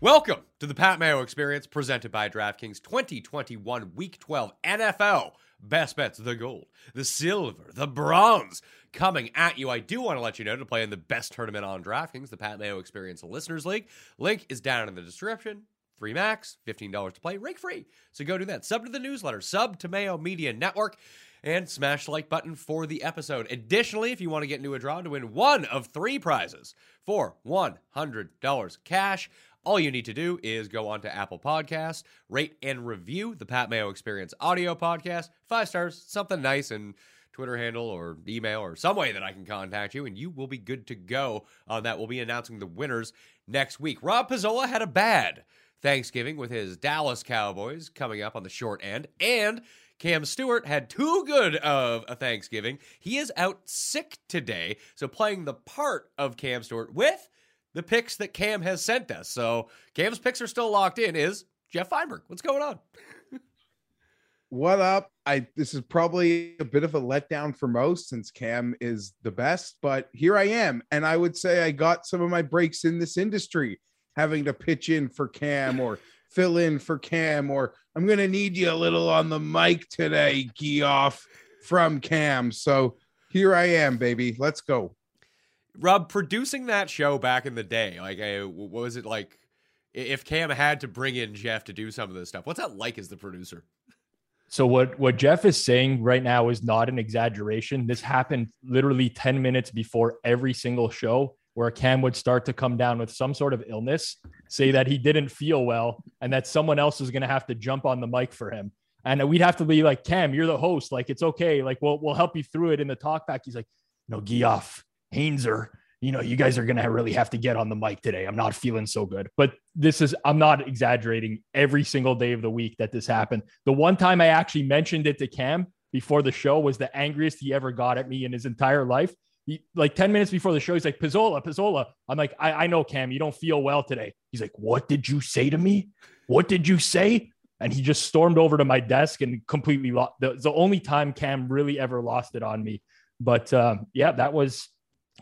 Welcome to the Pat Mayo Experience presented by DraftKings 2021 Week 12 NFL Best Bets, the gold, the silver, the bronze coming at you. I do want to let you know to play in the best tournament on DraftKings, the Pat Mayo Experience Listeners League. Link is down in the description. Free max, $15 to play, rake free. So go do that. Sub to the newsletter, sub to Mayo Media Network, and smash the like button for the episode. Additionally, if you want to get into a draw to win one of three prizes for $100 cash, all you need to do is go on to Apple Podcasts, rate and review the Pat Mayo Experience audio podcast. Five stars, something nice, and Twitter handle or email or some way that I can contact you, and you will be good to go on that. We'll be announcing the winners next week. Rob Pizzola had a bad Thanksgiving with his Dallas Cowboys coming up on the short end. And Cam Stewart had too good of a Thanksgiving. He is out sick today, so playing the part of Cam Stewart with the picks that Cam has sent us. So Cam's picks are still locked in. Is Jeff Feinberg? What's going on? what up? I this is probably a bit of a letdown for most since Cam is the best, but here I am, and I would say I got some of my breaks in this industry having to pitch in for Cam or fill in for Cam, or I'm going to need you a little on the mic today, Geoff from Cam. So here I am, baby. Let's go. Rob, producing that show back in the day, like, uh, what was it like? If Cam had to bring in Jeff to do some of this stuff, what's that like as the producer? So what what Jeff is saying right now is not an exaggeration. This happened literally 10 minutes before every single show where Cam would start to come down with some sort of illness, say that he didn't feel well, and that someone else is going to have to jump on the mic for him. And we'd have to be like, Cam, you're the host. Like, it's okay. Like, we'll, we'll help you through it in the talk back. He's like, no, Geoff, Hainzer, you know, you guys are going to really have to get on the mic today. I'm not feeling so good. But this is, I'm not exaggerating every single day of the week that this happened. The one time I actually mentioned it to Cam before the show was the angriest he ever got at me in his entire life like 10 minutes before the show, he's like, Pizzola, Pizzola. I'm like, I, I know, Cam, you don't feel well today. He's like, What did you say to me? What did you say? And he just stormed over to my desk and completely lost. The, the only time Cam really ever lost it on me. But um, yeah, that was,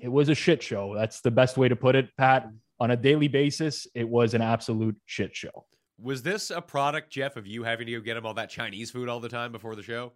it was a shit show. That's the best way to put it, Pat. On a daily basis, it was an absolute shit show. Was this a product, Jeff, of you having to go get him all that Chinese food all the time before the show?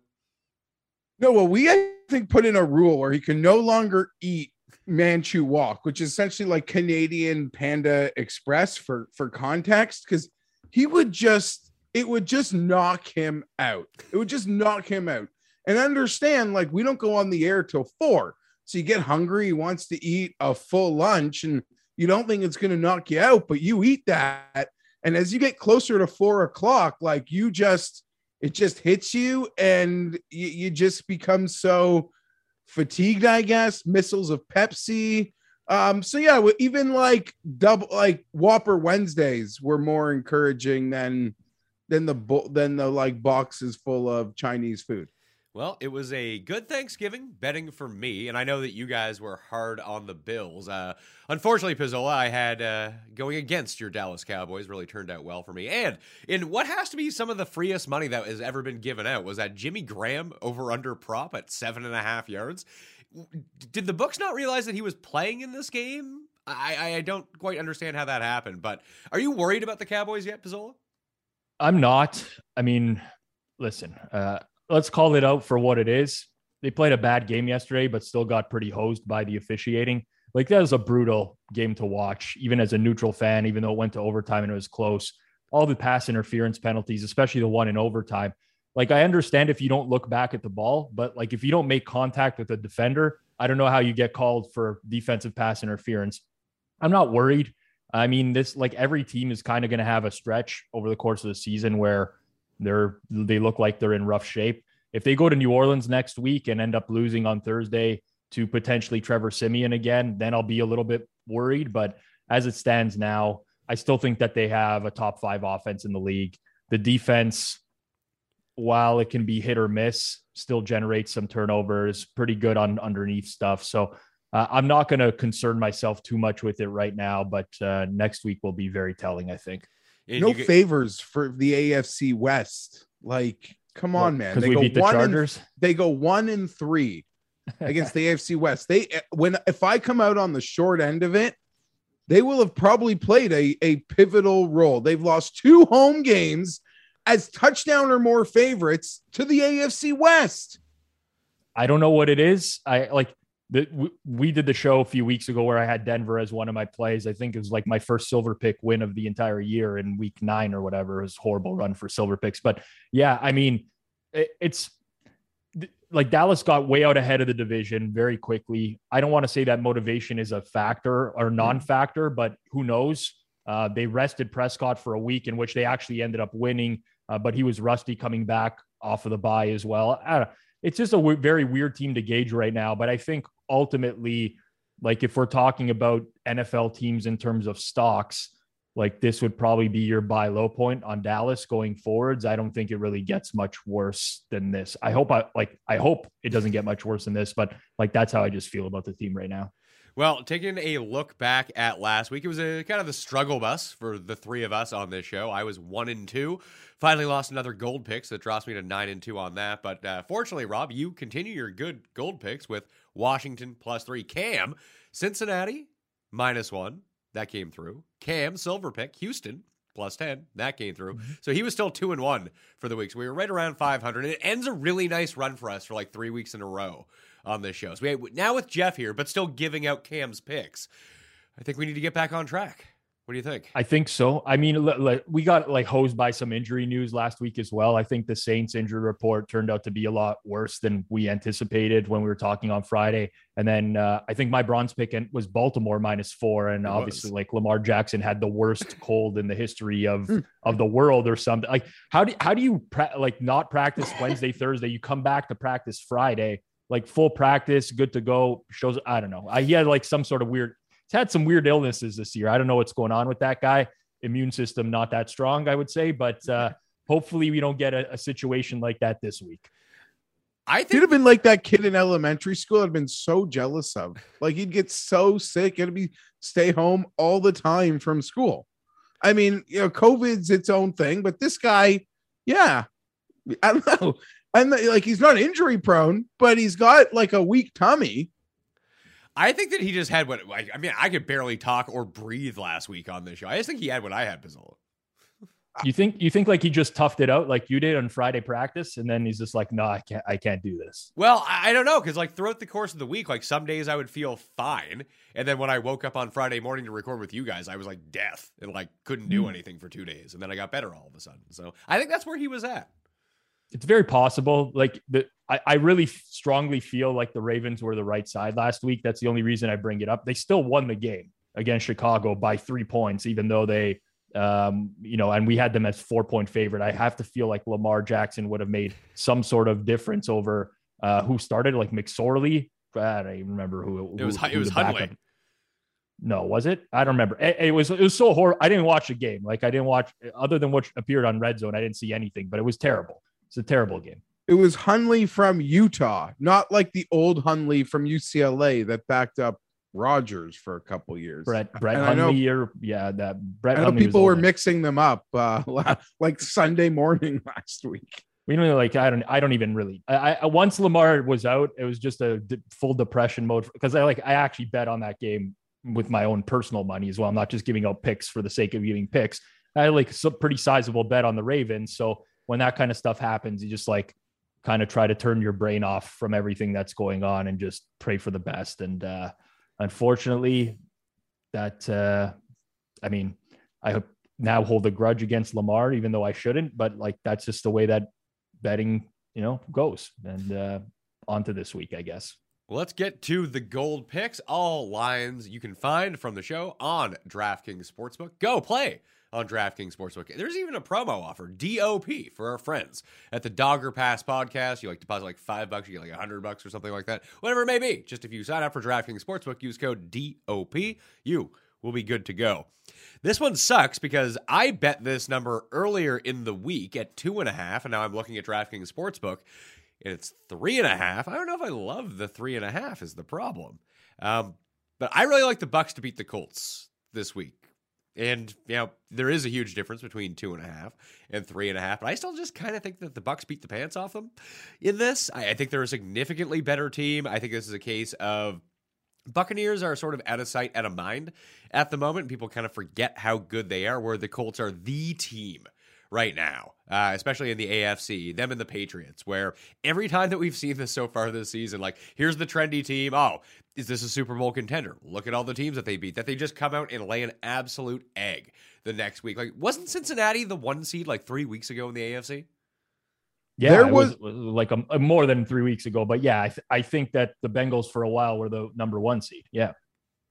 No, well, we I think put in a rule where he can no longer eat Manchu Wok, which is essentially like Canadian Panda Express for for context, because he would just it would just knock him out. It would just knock him out. And understand, like we don't go on the air till four, so you get hungry, he wants to eat a full lunch, and you don't think it's going to knock you out, but you eat that, and as you get closer to four o'clock, like you just it just hits you and you, you just become so fatigued, I guess. Missiles of Pepsi. Um, so yeah, even like double like Whopper Wednesdays were more encouraging than than the than the like boxes full of Chinese food. Well, it was a good Thanksgiving betting for me, and I know that you guys were hard on the Bills. Uh, unfortunately, Pizzola, I had uh, going against your Dallas Cowboys really turned out well for me. And in what has to be some of the freest money that has ever been given out was that Jimmy Graham over under prop at seven and a half yards. Did the books not realize that he was playing in this game? I, I don't quite understand how that happened, but are you worried about the Cowboys yet, Pizzola? I'm not. I mean, listen, uh, let's call it out for what it is. They played a bad game yesterday, but still got pretty hosed by the officiating. Like that was a brutal game to watch, even as a neutral fan, even though it went to overtime and it was close. All the pass interference penalties, especially the one in overtime. Like I understand if you don't look back at the ball, but like if you don't make contact with a defender, I don't know how you get called for defensive pass interference. I'm not worried. I mean, this like every team is kind of going to have a stretch over the course of the season where they're they look like they're in rough shape. If they go to New Orleans next week and end up losing on Thursday to potentially Trevor Siemian again, then I'll be a little bit worried. But as it stands now, I still think that they have a top five offense in the league. The defense, while it can be hit or miss, still generates some turnovers, pretty good on underneath stuff. So uh, I'm not going to concern myself too much with it right now, but uh, next week will be very telling, I think. And no favors for the AFC West. Like, come on, man. They go the one Chargers. And, they go one and three against the AFC West. They when if I come out on the short end of it, they will have probably played a, a pivotal role. They've lost two home games as touchdown or more favorites to the AFC West. I don't know what it is. I like the, we did the show a few weeks ago where I had Denver as one of my plays. I think it was like my first silver pick win of the entire year in week nine or whatever. It was horrible run for silver picks. But yeah, I mean, it, it's like Dallas got way out ahead of the division very quickly. I don't want to say that motivation is a factor or non factor, but who knows? Uh, they rested Prescott for a week in which they actually ended up winning, uh, but he was rusty coming back off of the bye as well. it's just a w- very weird team to gauge right now. But I think ultimately, like if we're talking about NFL teams in terms of stocks, like this would probably be your buy low point on Dallas going forwards. I don't think it really gets much worse than this. I hope I like I hope it doesn't get much worse than this, but like that's how I just feel about the team right now. Well, taking a look back at last week, it was a kind of the struggle bus for the three of us on this show. I was one and two. Finally lost another gold pick, so it drops me to nine and two on that. But uh, fortunately, Rob, you continue your good gold picks with Washington plus three. Cam, Cincinnati minus one. That came through. Cam, silver pick. Houston plus 10. That came through. Mm-hmm. So he was still two and one for the week. So we were right around 500. And it ends a really nice run for us for like three weeks in a row on this show. So we now with Jeff here, but still giving out Cam's picks. I think we need to get back on track. What do you think? I think so. I mean, we got like hosed by some injury news last week as well. I think the Saints injury report turned out to be a lot worse than we anticipated when we were talking on Friday. And then uh, I think my bronze pick was Baltimore minus four, and it obviously was. like Lamar Jackson had the worst cold in the history of hmm. of the world or something. Like how do how do you pra- like not practice Wednesday Thursday? You come back to practice Friday like full practice, good to go. Shows I don't know. I, he had like some sort of weird he's had some weird illnesses this year. I don't know what's going on with that guy. Immune system not that strong, I would say, but uh, hopefully we don't get a, a situation like that this week. I think he'd have been like that kid in elementary school. I'd been so jealous of. Like he'd get so sick, it'd be stay home all the time from school. I mean, you know, COVID's its own thing, but this guy, yeah, I don't know. And like he's not injury prone, but he's got like a weak tummy. I think that he just had what I mean. I could barely talk or breathe last week on this show. I just think he had what I had, Pizzola. You think you think like he just toughed it out like you did on Friday practice, and then he's just like, no, I can't, I can't do this. Well, I don't know because like throughout the course of the week, like some days I would feel fine, and then when I woke up on Friday morning to record with you guys, I was like death and like couldn't do hmm. anything for two days, and then I got better all of a sudden. So I think that's where he was at it's very possible. Like the, I, I really strongly feel like the Ravens were the right side last week. That's the only reason I bring it up. They still won the game against Chicago by three points, even though they Um, you know, and we had them as four point favorite. I have to feel like Lamar Jackson would have made some sort of difference over uh, who started, like McSorley. I don't even remember who It was who, it was the Huntley. No, was it? I don't remember. It, it was it was so horrible. I didn't watch the game. Like I didn't watch other than what appeared on Red Zone. I didn't see anything, but it was terrible. It's a terrible game. It was Huntley from Utah, not like the old Hundley from UCLA that backed up Rodgers for a couple years. Brett Brett And know- or yeah, that Brett I know Hundley people were mixing them up uh, like Sunday morning last week. We don't like. I don't. I don't even really. I, I once Lamar was out, it was just a d- full depression mode because I like. I actually bet on that game with my own personal money as well. I'm not just giving out picks for the sake of giving picks. I had like a pretty sizable bet on the Ravens. So when that kind of stuff happens, you just like kind of try to turn your brain off from everything that's going on and just pray for the best. And uh, unfortunately, that uh, I mean, I now hold a grudge against Lamar, even though I shouldn't. But like that's just the way that betting, you know, goes. And uh, on to this week, I guess. Let's get to the gold picks. All lines you can find from the show on DraftKings Sportsbook. Go play on DraftKings Sportsbook. There's even a promo offer, DOP, for our friends at the Dogger Pass podcast. You like deposit like five bucks, you get like a hundred bucks or something like that. Whatever it may be. Just if you sign up for DraftKings Sportsbook, use code DOP, you will be good to go. This one sucks because I bet this number earlier in the week at two and a half, and now I'm looking at DraftKings Sportsbook and it's three and a half. I don't know if I love the three and a half is the problem. Um, but I really like the Bucks to beat the Colts this week. And you know, there is a huge difference between two and a half and three and a half. But I still just kind of think that the Bucks beat the pants off them in this. I, I think they're a significantly better team. I think this is a case of Buccaneers are sort of out of sight, out of mind at the moment. People kind of forget how good they are, where the Colts are the team right now, uh, especially in the AFC, them and the Patriots, where every time that we've seen this so far this season, like, here's the trendy team. Oh, is this a Super Bowl contender? Look at all the teams that they beat, that they just come out and lay an absolute egg the next week. Like, wasn't Cincinnati the one seed like three weeks ago in the AFC? Yeah, There it was, was- like a, a more than three weeks ago. But yeah, I, th- I think that the Bengals for a while were the number one seed. Yeah.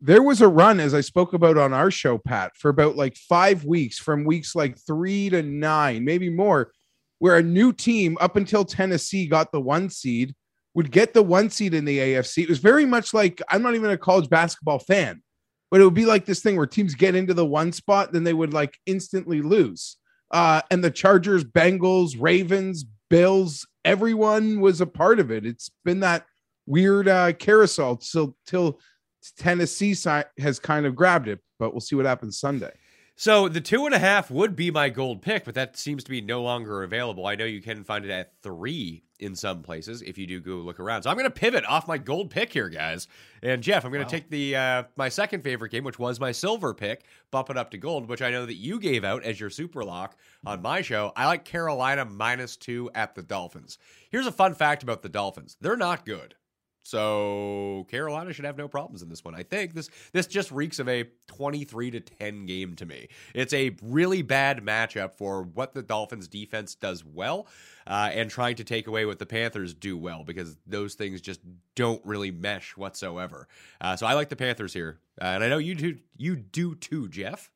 There was a run, as I spoke about on our show, Pat, for about like five weeks, from weeks like three to nine, maybe more, where a new team up until Tennessee got the one seed would get the one seed in the AFC. It was very much like I'm not even a college basketball fan, but it would be like this thing where teams get into the one spot, then they would like instantly lose. Uh, and the Chargers, Bengals, Ravens, Bills, everyone was a part of it. It's been that weird uh, carousel till till Tennessee has kind of grabbed it, but we'll see what happens Sunday. So the two and a half would be my gold pick, but that seems to be no longer available. I know you can find it at three in some places if you do go look around. So I'm going to pivot off my gold pick here, guys. And Jeff, I'm going to take the uh, my second favorite game, which was my silver pick, bump it up to gold, which I know that you gave out as your super lock on my show. I like Carolina minus two at the Dolphins. Here's a fun fact about the Dolphins: they're not good. So Carolina should have no problems in this one. I think this this just reeks of a 23 to 10 game to me. It's a really bad matchup for what the Dolphins defense does well uh, and trying to take away what the Panthers do well because those things just don't really mesh whatsoever. Uh, so I like the Panthers here, uh, and I know you do you do too, Jeff.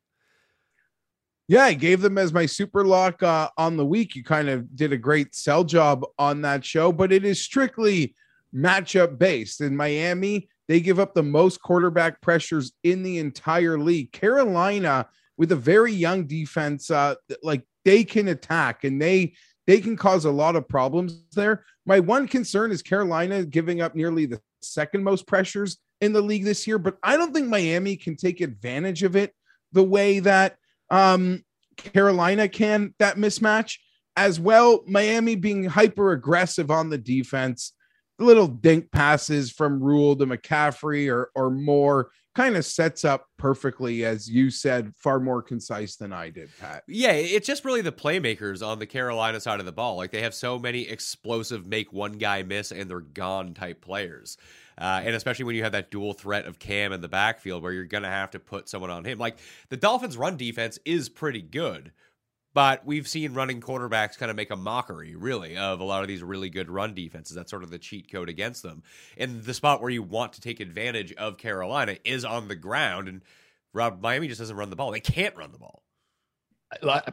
Yeah, I gave them as my super lock uh, on the week. You kind of did a great sell job on that show, but it is strictly matchup based. In Miami, they give up the most quarterback pressures in the entire league. Carolina, with a very young defense, uh, like they can attack and they they can cause a lot of problems there. My one concern is Carolina giving up nearly the second most pressures in the league this year, but I don't think Miami can take advantage of it the way that um, Carolina can. That mismatch as well. Miami being hyper aggressive on the defense, little dink passes from Rule to McCaffrey or or more kind of sets up perfectly, as you said, far more concise than I did, Pat. Yeah, it's just really the playmakers on the Carolina side of the ball. Like they have so many explosive, make one guy miss and they're gone type players. Uh, and especially when you have that dual threat of Cam in the backfield where you're going to have to put someone on him. Like the Dolphins' run defense is pretty good, but we've seen running quarterbacks kind of make a mockery, really, of a lot of these really good run defenses. That's sort of the cheat code against them. And the spot where you want to take advantage of Carolina is on the ground. And Rob, Miami just doesn't run the ball. They can't run the ball.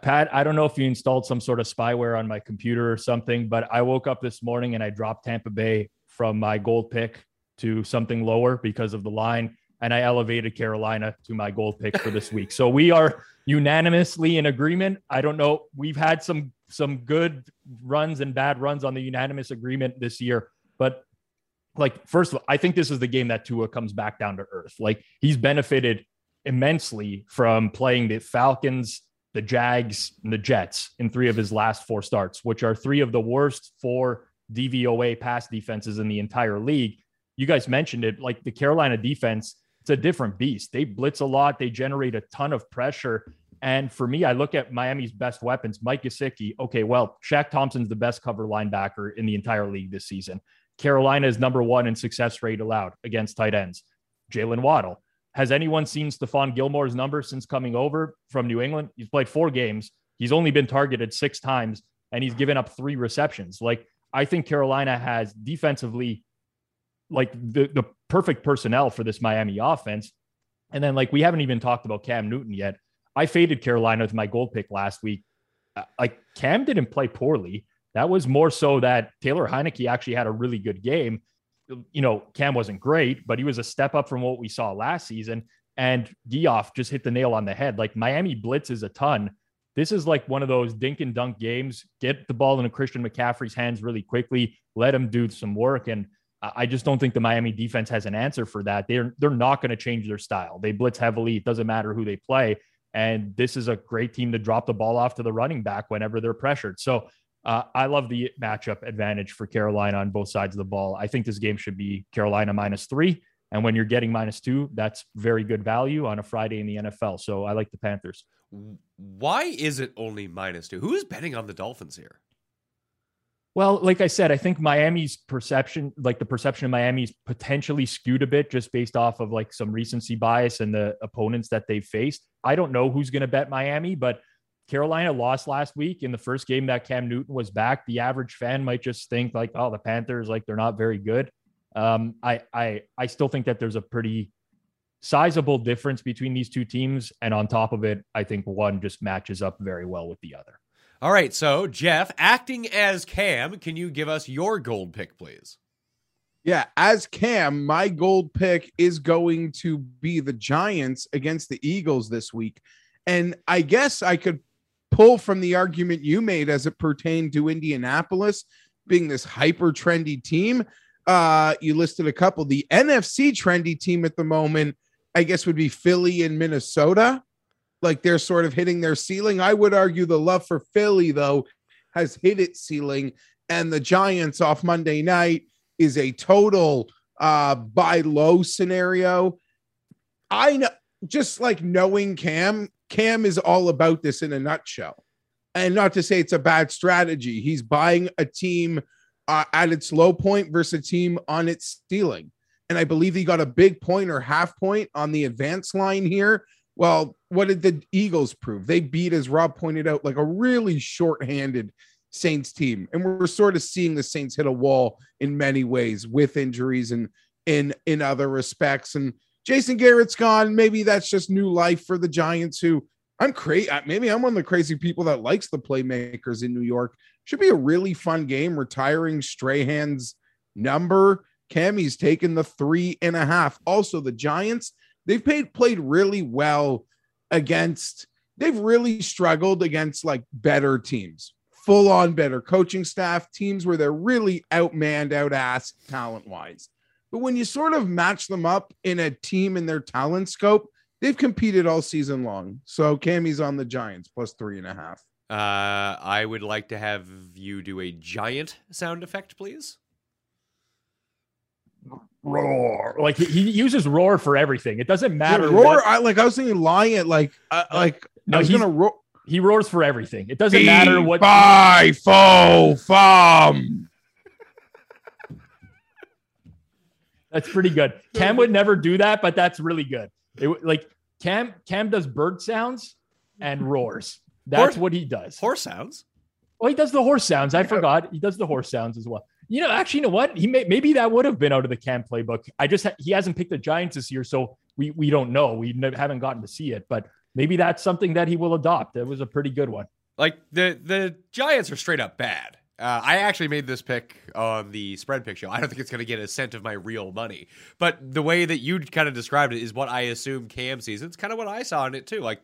Pat, I don't know if you installed some sort of spyware on my computer or something, but I woke up this morning and I dropped Tampa Bay from my gold pick to something lower because of the line, and I elevated Carolina to my gold pick for this week. So we are unanimously in agreement. I don't know. We've had some some good runs and bad runs on the unanimous agreement this year, but like first of all, I think this is the game that Tua comes back down to earth. Like he's benefited immensely from playing the Falcons, the Jags, and the Jets in three of his last four starts, which are three of the worst four DVOA pass defenses in the entire league. You guys mentioned it, like the Carolina defense, it's a different beast. They blitz a lot, they generate a ton of pressure. And for me, I look at Miami's best weapons, Mike Gesicki. Okay, well, Shaq Thompson's the best cover linebacker in the entire league this season. Carolina is number one in success rate allowed against tight ends. Jaylen Waddle. Has anyone seen Stephon Gilmore's number since coming over from New England? He's played four games. He's only been targeted six times and he's given up three receptions. Like, I think Carolina has defensively like the, the perfect personnel for this Miami offense. And then, like, we haven't even talked about Cam Newton yet. I faded Carolina with my gold pick last week. Uh, like, Cam didn't play poorly. That was more so that Taylor Heinicke actually had a really good game. You know, Cam wasn't great, but he was a step up from what we saw last season. And Geoff just hit the nail on the head. Like Miami blitzes a ton. This is like one of those dink and dunk games. Get the ball into Christian McCaffrey's hands really quickly. Let him do some work. And I just don't think the Miami defense has an answer for that. They're they're not going to change their style. They blitz heavily. It doesn't matter who they play. And this is a great team to drop the ball off to the running back whenever they're pressured. So uh, I love the matchup advantage for Carolina on both sides of the ball. I think this game should be Carolina minus three. And when you're getting minus two, that's very good value on a Friday in the NFL. So I like the Panthers. Why is it only minus two? Who is betting on the Dolphins here? Well, like I said, I think Miami's perception, like the perception of Miami's potentially skewed a bit just based off of like some recency bias and the opponents that they've faced. I don't know who's going to bet Miami, but Carolina lost last week in the first game that Cam Newton was back. The average fan might just think like, oh, the Panthers, like they're not very good. Um, I I I still think that there's a pretty sizable difference between these two teams, and on top of it, I think one just matches up very well with the other. All right, so Jeff, acting as Cam, can you give us your gold pick, please? Yeah, as Cam, my gold pick is going to be the Giants against the Eagles this week. And I guess I could pull from the argument you made as it pertained to Indianapolis being this hyper trendy team. Uh, you listed a couple. The NFC trendy team at the moment, I guess, would be Philly and Minnesota. Like they're sort of hitting their ceiling. I would argue the love for Philly, though, has hit its ceiling. And the Giants off Monday night is a total uh, buy low scenario. I know, just like knowing Cam, Cam is all about this in a nutshell. And not to say it's a bad strategy. He's buying a team uh, at its low point versus a team on its ceiling. And I believe he got a big point or half point on the advance line here. Well, what did the Eagles prove? They beat, as Rob pointed out, like a really short-handed Saints team. And we're sort of seeing the Saints hit a wall in many ways with injuries and in in other respects. And Jason Garrett's gone. Maybe that's just new life for the Giants, who I'm crazy. Maybe I'm one of the crazy people that likes the playmakers in New York. Should be a really fun game. Retiring Strahan's number. Cammy's taken the three and a half. Also, the Giants, they've played played really well against, they've really struggled against like better teams, full on better coaching staff, teams where they're really outmanned, out talent wise. But when you sort of match them up in a team in their talent scope, they've competed all season long. So Cammy's on the Giants plus three and a half. Uh, I would like to have you do a giant sound effect, please. Roar! Like he, he uses roar for everything. It doesn't matter. Yeah, roar! what- I like. I was thinking lion. Like, uh, like No, he's- gonna roar. he roars for everything. It doesn't matter what. Fi fo fum. That's pretty good. Cam would never do that, but that's really good. It, like Cam, Cam does bird sounds and roars. That's Horse- what he does. Horse sounds. Well, he does the horse sounds. I forgot. He does the horse sounds as well. You know, actually, you know what? He may, maybe that would have been out of the Cam playbook. I just he hasn't picked the Giants this year, so we we don't know. We ne- haven't gotten to see it. But maybe that's something that he will adopt. It was a pretty good one. Like the the Giants are straight up bad. Uh, I actually made this pick on the spread pick show. I don't think it's going to get a cent of my real money, but the way that you kind of described it is what I assume Cam sees. It's kind of what I saw in it too. Like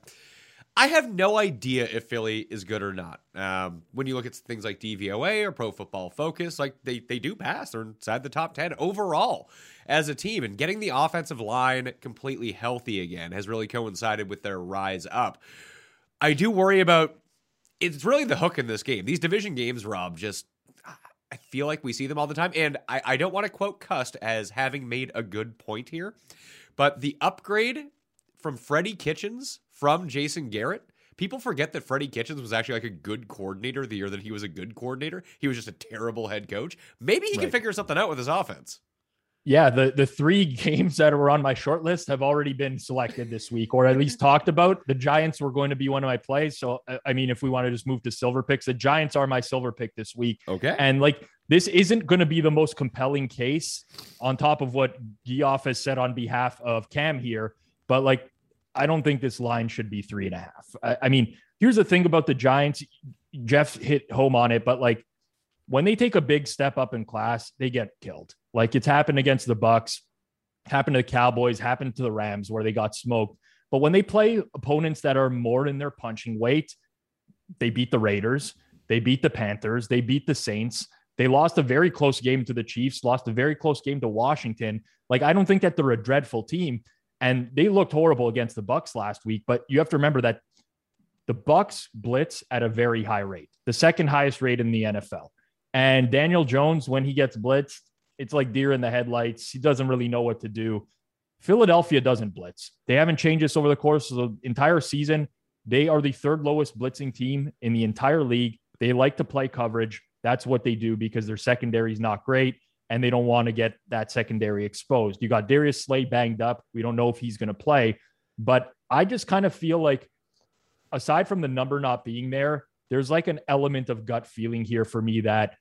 I have no idea if Philly is good or not. Um, when you look at things like DVOA or Pro Football Focus, like they they do pass. They're inside the top ten overall as a team, and getting the offensive line completely healthy again has really coincided with their rise up. I do worry about. It's really the hook in this game. These division games, Rob, just I feel like we see them all the time. And I, I don't want to quote Cust as having made a good point here, but the upgrade from Freddie Kitchens from Jason Garrett. People forget that Freddie Kitchens was actually like a good coordinator the year that he was a good coordinator. He was just a terrible head coach. Maybe he can figure something out with his offense. Yeah, the the three games that were on my short list have already been selected this week, or at least talked about. The Giants were going to be one of my plays. So, uh, I mean, if we want to just move to silver picks, the Giants are my silver pick this week. Okay. And like, this isn't going to be the most compelling case on top of what Geoff has said on behalf of Cam here. But like, I don't think this line should be three and a half. I, I mean, here's the thing about the Giants. Jeff hit home on it, but like, when they take a big step up in class, they get killed. Like it's happened against the Bucks, happened to the Cowboys, happened to the Rams where they got smoked. But when they play opponents that are more in their punching weight, they beat the Raiders, they beat the Panthers, they beat the Saints. They lost a very close game to the Chiefs, lost a very close game to Washington. Like I don't think that they're a dreadful team and they looked horrible against the Bucks last week, but you have to remember that the Bucks blitz at a very high rate, the second highest rate in the NFL. And Daniel Jones, when he gets blitzed, it's like deer in the headlights. He doesn't really know what to do. Philadelphia doesn't blitz. They haven't changed this over the course of the entire season. They are the third lowest blitzing team in the entire league. They like to play coverage. That's what they do because their secondary is not great and they don't want to get that secondary exposed. You got Darius Slay banged up. We don't know if he's going to play, but I just kind of feel like, aside from the number not being there, there's like an element of gut feeling here for me that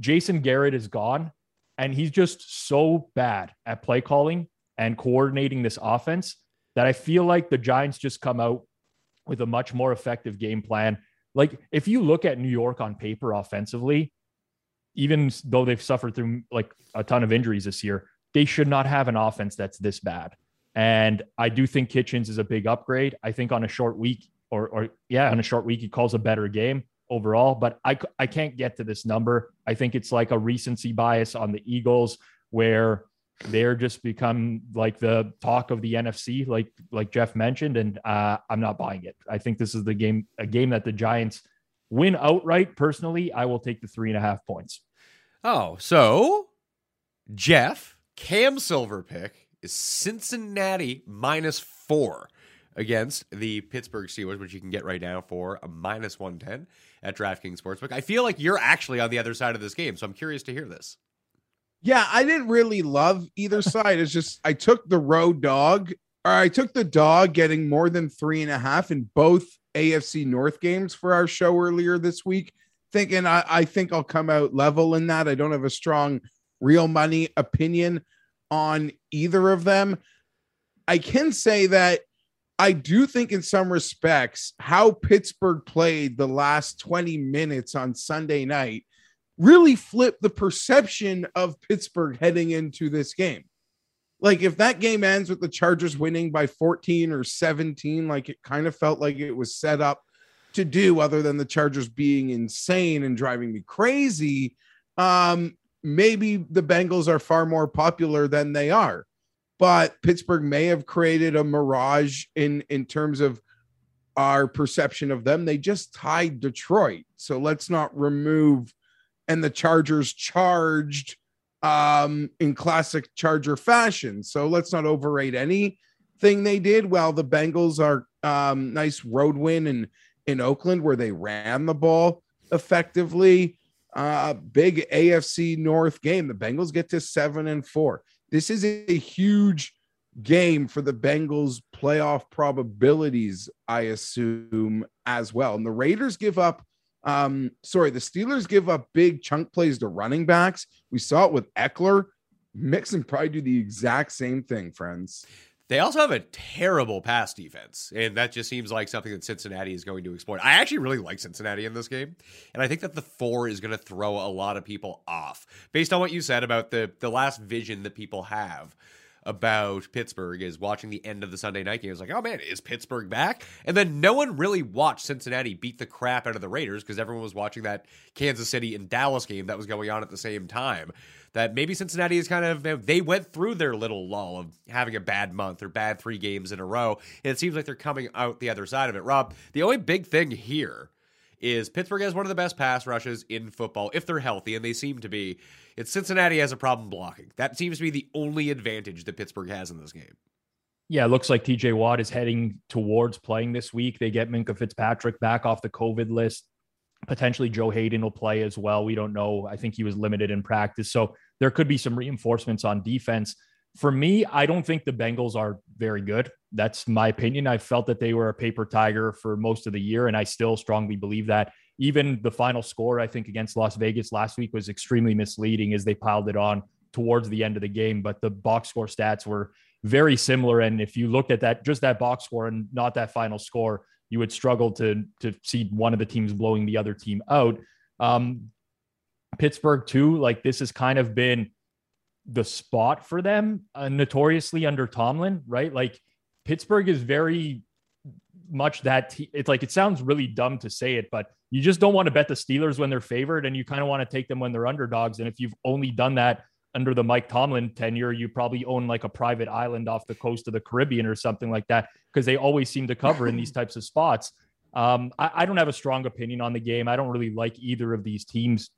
Jason Garrett is gone and he's just so bad at play calling and coordinating this offense that I feel like the Giants just come out with a much more effective game plan. Like if you look at New York on paper offensively, even though they've suffered through like a ton of injuries this year, they should not have an offense that's this bad. And I do think Kitchens is a big upgrade. I think on a short week or, or yeah, on a short week, he calls a better game overall, but I, I can't get to this number. I think it's like a recency bias on the Eagles where they're just become like the talk of the NFC, like, like Jeff mentioned. And uh, I'm not buying it. I think this is the game, a game that the Giants win outright. Personally, I will take the three and a half points. Oh, so Jeff Cam Silver pick is Cincinnati minus four against the Pittsburgh Steelers, which you can get right now for a minus 110 at DraftKings Sportsbook. I feel like you're actually on the other side of this game, so I'm curious to hear this. Yeah, I didn't really love either side. It's just I took the road dog, or I took the dog getting more than three and a half in both AFC North games for our show earlier this week. Thinking I, I think I'll come out level in that. I don't have a strong real money opinion on either of them. I can say that I do think, in some respects, how Pittsburgh played the last 20 minutes on Sunday night really flipped the perception of Pittsburgh heading into this game. Like, if that game ends with the Chargers winning by 14 or 17, like it kind of felt like it was set up to do, other than the Chargers being insane and driving me crazy, um, maybe the Bengals are far more popular than they are but Pittsburgh may have created a mirage in in terms of our perception of them. They just tied Detroit, so let's not remove. And the Chargers charged um, in classic Charger fashion, so let's not overrate anything they did. While the Bengals are um, nice road win in in Oakland where they ran the ball effectively. Uh, big AFC North game. The Bengals get to seven and four. This is a huge game for the Bengals playoff probabilities, I assume, as well. And the Raiders give up, um, sorry, the Steelers give up big chunk plays to running backs. We saw it with Ekeler. Mixon probably do the exact same thing, friends. They also have a terrible pass defense, and that just seems like something that Cincinnati is going to exploit. I actually really like Cincinnati in this game, and I think that the four is going to throw a lot of people off based on what you said about the the last vision that people have about Pittsburgh is watching the end of the Sunday night game. It's like, oh man, is Pittsburgh back? And then no one really watched Cincinnati beat the crap out of the Raiders because everyone was watching that Kansas City and Dallas game that was going on at the same time. That maybe Cincinnati is kind of they went through their little lull of having a bad month or bad three games in a row, and it seems like they're coming out the other side of it. Rob, the only big thing here is Pittsburgh has one of the best pass rushes in football if they're healthy, and they seem to be. It's Cincinnati has a problem blocking. That seems to be the only advantage that Pittsburgh has in this game. Yeah, it looks like TJ Watt is heading towards playing this week. They get Minkah Fitzpatrick back off the COVID list. Potentially Joe Haden will play as well. We don't know. I think he was limited in practice. So there could be some reinforcements on defense. For me, I don't think the Bengals are very good. That's my opinion. I felt that they were a paper tiger for most of the year, and I still strongly believe that. Even the final score, I think, against Las Vegas last week was extremely misleading as they piled it on towards the end of the game. But the box score stats were very similar. And if you looked at that, just that box score and not that final score, you would struggle to to see one of the teams blowing the other team out. Um, Pittsburgh too, like this has kind of been the spot for them, uh, notoriously under Tomlin, right? Like Pittsburgh is very much that te- it's like it sounds really dumb to say it, but you just don't want to bet the Steelers when they're favored, and you kind of want to take them when they're underdogs. And if you've only done that under the Mike Tomlin tenure, you probably own like a private island off the coast of the Caribbean or something like that, because they always seem to cover in these types of spots. Um, I, I don't have a strong opinion on the game. I don't really like either of these teams.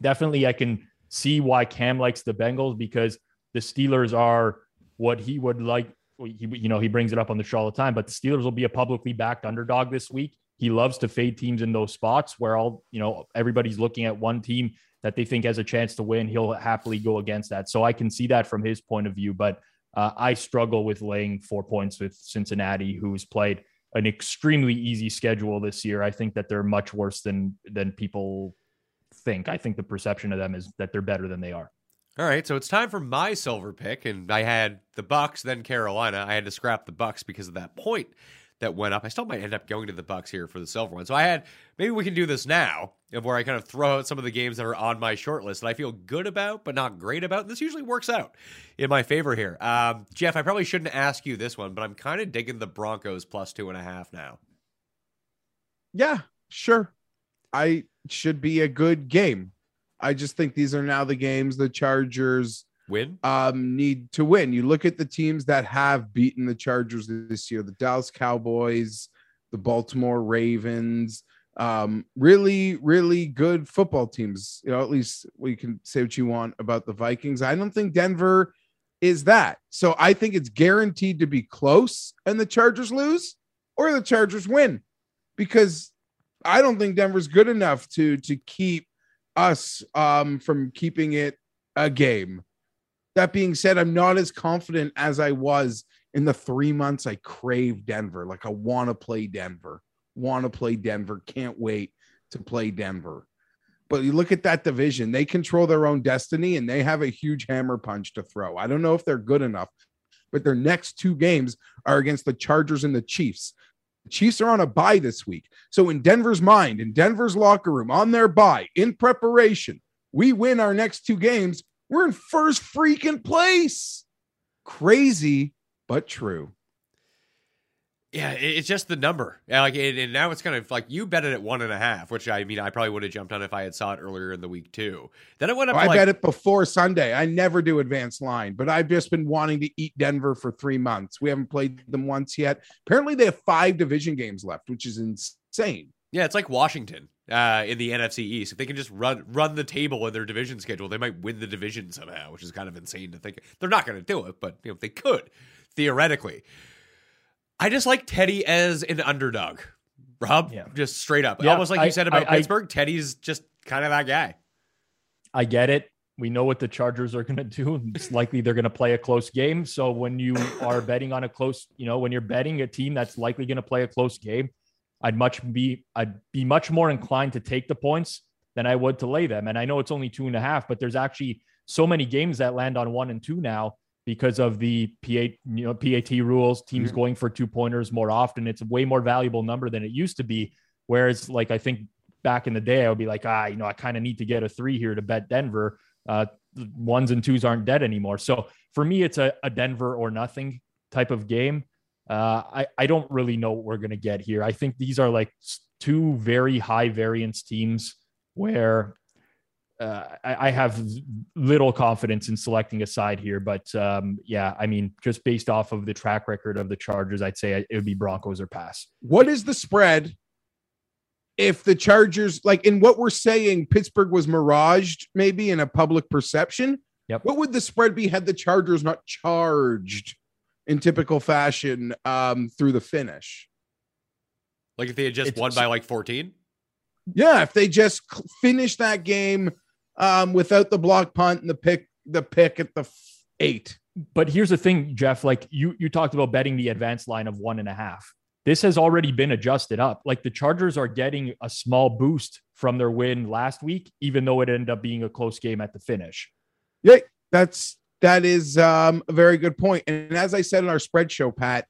Definitely, I can see why Cam likes the Bengals because the Steelers are what he would like he, you know, he brings it up on the show all the time, but the Steelers will be a publicly backed underdog this week. He loves to fade teams in those spots where all, you know, everybody's looking at one team that they think has a chance to win. He'll happily go against that. So I can see that from his point of view, but uh, I struggle with laying four points with Cincinnati, who's played an extremely easy schedule this year. I think that they're much worse than than people think. I think the perception of them is that they're better than they are. All right, so it's time for my silver pick, and I had the Bucks, then Carolina. I had to scrap the Bucks because of that point that went up. I still might end up going to the Bucks here for the silver one. So I had maybe we can do this now, of where I kind of throw out some of the games that are on my short list that I feel good about, but not great about. This usually works out in my favor here. Um, Jeff, I probably shouldn't ask you this one, but I'm kind of digging the Broncos plus two and a half now. Yeah, sure. I should be a good game. I just think these are now the games the Chargers win um need to win. You look at the teams that have beaten the Chargers this year, the Dallas Cowboys, the Baltimore Ravens, um really really good football teams. You know, at least we can say what you want about the Vikings. I don't think Denver is that. So I think it's guaranteed to be close and the Chargers lose or the Chargers win because I don't think Denver's good enough to to keep us um, from keeping it a game. That being said, I'm not as confident as I was in the three months I crave Denver. Like I want to play Denver, want to play Denver, can't wait to play Denver. But you look at that division, they control their own destiny and they have a huge hammer punch to throw. I don't know if they're good enough, but their next two games are against the Chargers and the Chiefs. The Chiefs are on a bye this week. So, in Denver's mind, in Denver's locker room, on their bye, in preparation, we win our next two games. We're in first freaking place. Crazy, but true. Yeah, it's just the number. Like, and now it's kind of like you bet it at one and a half, which I mean, I probably would have jumped on if I had saw it earlier in the week too. Then it went up. Oh, I like, bet it before Sunday. I never do advanced line, but I've just been wanting to eat Denver for three months. We haven't played them once yet. Apparently, they have five division games left, which is insane. Yeah, it's like Washington uh, in the NFC East. If they can just run run the table in their division schedule, they might win the division somehow, which is kind of insane to think. They're not going to do it, but you know, they could theoretically. I just like Teddy as an underdog. Rob, yeah. just straight up. Yeah, Almost like I, you said about I, Pittsburgh, I, Teddy's just kind of that guy. I get it. We know what the Chargers are going to do. It's likely they're going to play a close game. So when you are betting on a close, you know, when you're betting a team that's likely going to play a close game, I'd much be I'd be much more inclined to take the points than I would to lay them. And I know it's only two and a half, but there's actually so many games that land on one and two now because of the PA, you know, PAT rules, teams Mhm. going for two pointers more often. It's a way more valuable number than it used to be. Whereas, like, I think back in the day, I would be like, ah, you know, I kind of need to get a three here to bet Denver. Uh, ones and twos aren't dead anymore. So for me, it's a, a Denver or nothing type of game. Uh, I, I don't really know what we're going to get here. I think these are like two very high variance teams where uh, I, I have little confidence in selecting a side here. But um, yeah, I mean, just based off of the track record of the Chargers, I'd say it would be Broncos or pass. What is the spread if the Chargers, like in what we're saying, Pittsburgh was miraged maybe in a public perception? Yep. What would the spread be had the Chargers not charged in typical fashion um, through the finish? Like if they had just It's- won by like 14? Yeah, if they just finished that game um, without the block punt and the pick, the pick at the f- eight. But here's the thing, Jeff. Like you, you talked about betting the advanced line of one and a half. This has already been adjusted up. Like the Chargers are getting a small boost from their win last week, even though it ended up being a close game at the finish. Yeah, that's that is um, a very good point. And as I said in our spread show, Pat,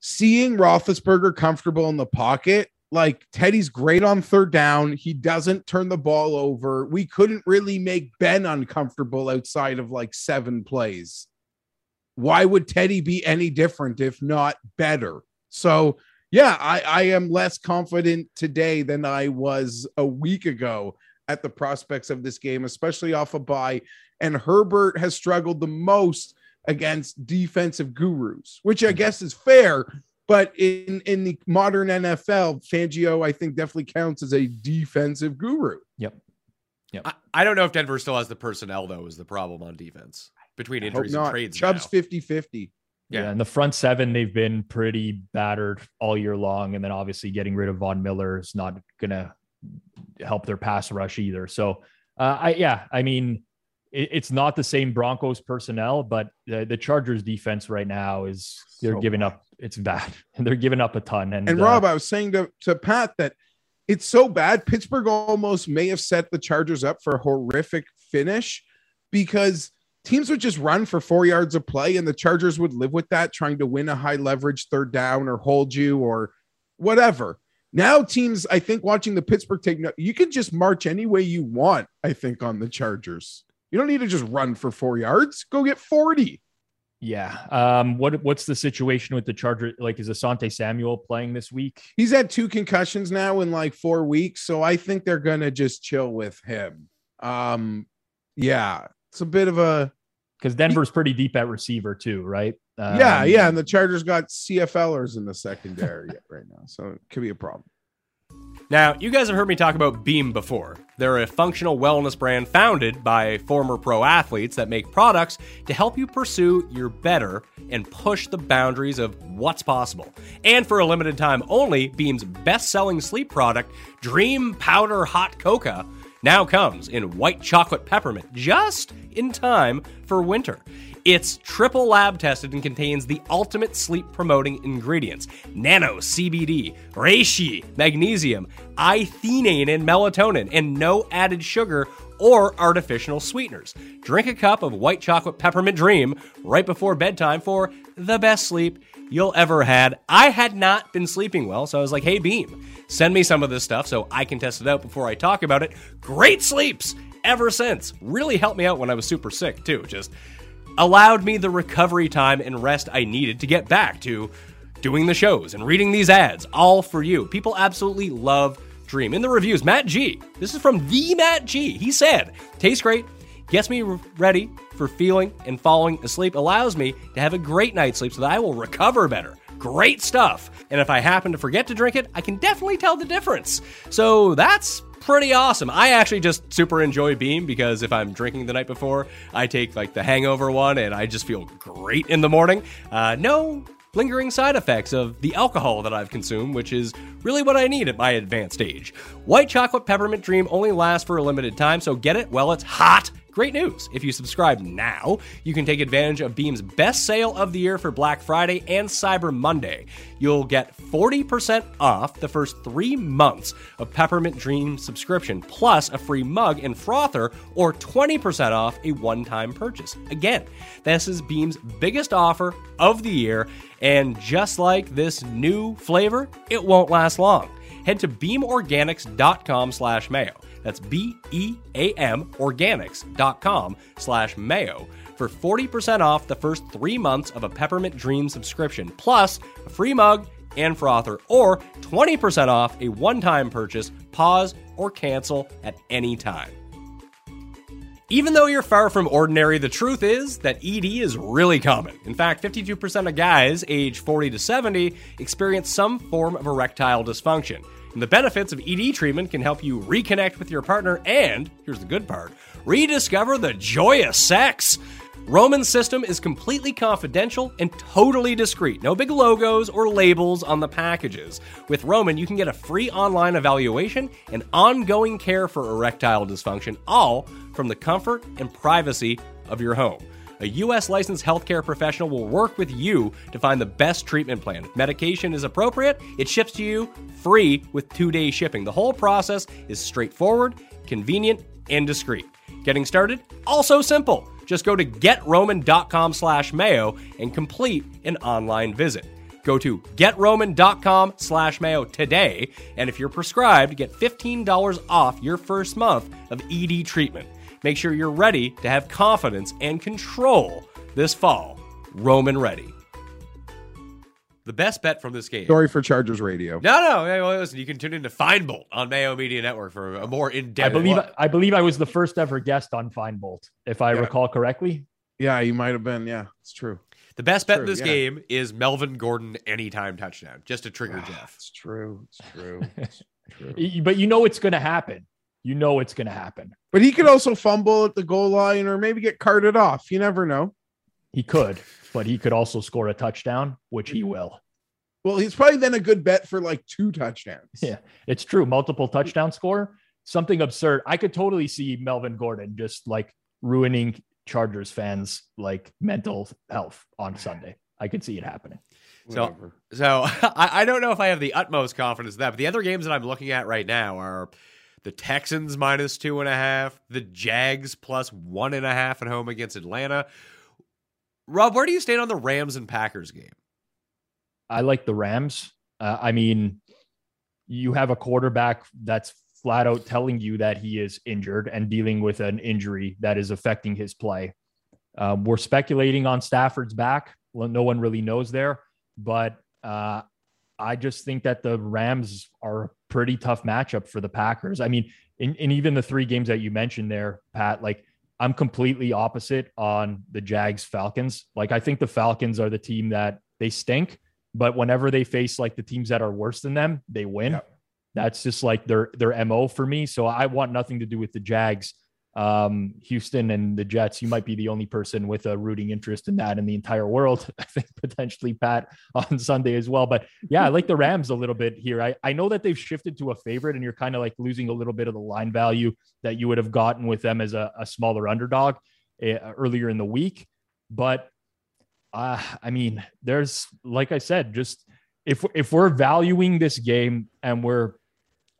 seeing Roethlisberger comfortable in the pocket, like Teddy's great on third down. He doesn't turn the ball over. We couldn't really make Ben uncomfortable outside of like seven plays. Why would Teddy be any different if not better? So yeah, I, I am less confident today than I was a week ago at the prospects of this game, especially off a bye. And Herbert has struggled the most against defensive gurus, which I guess is fair. But in, in the modern NFL, Fangio, I think, definitely counts as a defensive guru. Yep. I, I don't know if Denver still has the personnel, though, is the problem on defense between injuries and trades. Chubb's now. 50 50. Yeah. Yeah. And the front seven, they've been pretty battered all year long. And then obviously getting rid of Von Miller is not going to help their pass rush either. So, uh, I, yeah, I mean, it, it's not the same Broncos personnel, but the, the Chargers defense right now is they're So giving bad. up. It's bad. And they're giving up a ton. And, And uh, Rob, I was saying to, to Pat that it's so bad. Pittsburgh almost may have set the Chargers up for a horrific finish because teams would just run for four yards of play and the Chargers would live with that, trying to win a high leverage third down or hold you or whatever. Now, teams, I think, watching the Pittsburgh take, no- you can just march any way you want, I think, on the Chargers. You don't need to just run for four yards. Go get 40. yeah. Um, what, what's the situation with the Charger? Like, is Asante Samuel playing this week? He's had two concussions now in like four weeks, so I think they're gonna just chill with him. Um, yeah, it's a bit of a Because Denver's pretty deep at receiver too, right? yeah, Um, yeah, and the Chargers got CFLers in the secondary right now, so it could be a problem. Now, you guys have heard me talk about Beam before. They're a functional wellness brand founded by former pro athletes that make products to help you pursue your better and push the boundaries of what's possible. And for a limited time only, Beam's best selling sleep product, Dream Powder Hot Cocoa, now comes in white chocolate peppermint just in time for winter. It's triple lab tested and contains the ultimate sleep promoting ingredients nano CBD, reishi, magnesium, L-theanine, and melatonin, and no added sugar or artificial sweeteners. Drink a cup of white chocolate peppermint dream right before bedtime for the best sleep you'll ever had. I had not been sleeping well, so I was like, hey, Beam, send me some of this stuff so I can test it out before I talk about it. Great sleeps ever since. Really helped me out when I was super sick, too. Just allowed me the recovery time and rest I needed to get back to doing the shows and reading these ads, all for you. People absolutely love Dream. In the reviews, Matt G, this is from the Matt G, he said, tastes great, gets me ready for feeling and falling asleep, allows me to have a great night's sleep so that I will recover better. Great stuff. And if I happen to forget to drink it, I can definitely tell the difference. So that's pretty awesome. I actually just super enjoy Beam because if I'm drinking the night before, I take like the hangover one and I just feel great in the morning. Uh, no lingering side effects of the alcohol that I've consumed, which is really what I need at my advanced age. White chocolate peppermint dream only lasts for a limited time, so get it while it's hot Great news! If you subscribe now, you can take advantage of Beam's best sale of the year for Black Friday and Cyber Monday. You'll get 40% off the first three months of Peppermint Dream subscription, plus a free mug and frother, or 20% off a one time purchase. Again, this is Beam's biggest offer of the year, and just like this new flavor, it won't last long. Head to beamorganics.com slash mayo. That's B-E-A-M organics.com slash mayo for 40% off the first three months of a Peppermint Dream subscription, plus a free mug and frother, or 20% off a one-time purchase, pause, or cancel at any time. Even though you're far from ordinary, the truth is that ED is really common. In fact, 52% of guys age 40 to 70 experience some form of erectile dysfunction. And the benefits of ED treatment can help you reconnect with your partner and, here's the good part, rediscover the joy of sex. Roman's system is completely confidential and totally discreet. No big logos or labels on the packages. With Roman, you can get a free online evaluation and ongoing care for erectile dysfunction, all from the comfort and privacy of your home. A U.S. licensed healthcare professional will work with you to find the best treatment plan. If medication is appropriate, it ships to you free with two day shipping. The whole process is straightforward, convenient, and discreet. Getting started? Also simple. Just go to getroman.com slash mayo and complete an online visit. Go to getroman.com slash mayo today, and if you're prescribed, get $15 off your first month of ED treatment. Make sure you're ready to have confidence and control this fall. Roman ready. The best bet from this game. Sorry for Chargers Radio. No, no. Hey, well, listen, you can tune into Feinbolt on Mayo Media Network for a more in-depth. I believe look. I believe I was the first ever guest on Feinbolt, if I Yeah. recall correctly. Yeah, you might have been. Yeah, it's true. The best bet in this yeah. game is Melvin Gordon anytime touchdown, just to trigger ah, Jeff. It's true. It's true. It's true. But you know it's going to happen. You know it's going to happen. But he could also fumble at the goal line or maybe get carted off. You never know. He could, but he could also score a touchdown, which he will. Well, he's probably then a good bet for like two touchdowns. Yeah, it's true. Multiple touchdown score, something absurd. I could totally see Melvin Gordon just like ruining Chargers fans like mental health on Sunday. I could see it happening. So- So I, I don't know if I have the utmost confidence in that, but the other games that I'm looking at right now are the Texans minus two and a half, the Jags plus one and a half at home against Atlanta. Rob, where do you stand on the Rams and Packers game? I like the Rams. Uh, I mean, you have a quarterback that's flat out telling you that he is injured and dealing with an injury that is affecting his play. Um, we're speculating on Stafford's back. Well, no one really knows there, but uh, I just think that the Rams are a pretty tough matchup for the Packers. I mean, in, in even the three games that you mentioned there, Pat, like I'm completely opposite on the Jags Falcons. Like I think the Falcons are the team that they stink, but whenever they face like the teams that are worse than them, they win. Yep. That's just like their their mo for me. So I want nothing to do with the Jags. Um, Houston and the Jets. You might be the only person with a rooting interest in that in the entire world. I think potentially Pat on Sunday as well. But yeah, I like the Rams a little bit here. I, I know that they've shifted to a favorite, and you're kind of like losing a little bit of the line value that you would have gotten with them as a, a smaller underdog uh, earlier in the week. But uh, I mean, there's like I said, just if if we're valuing this game and we're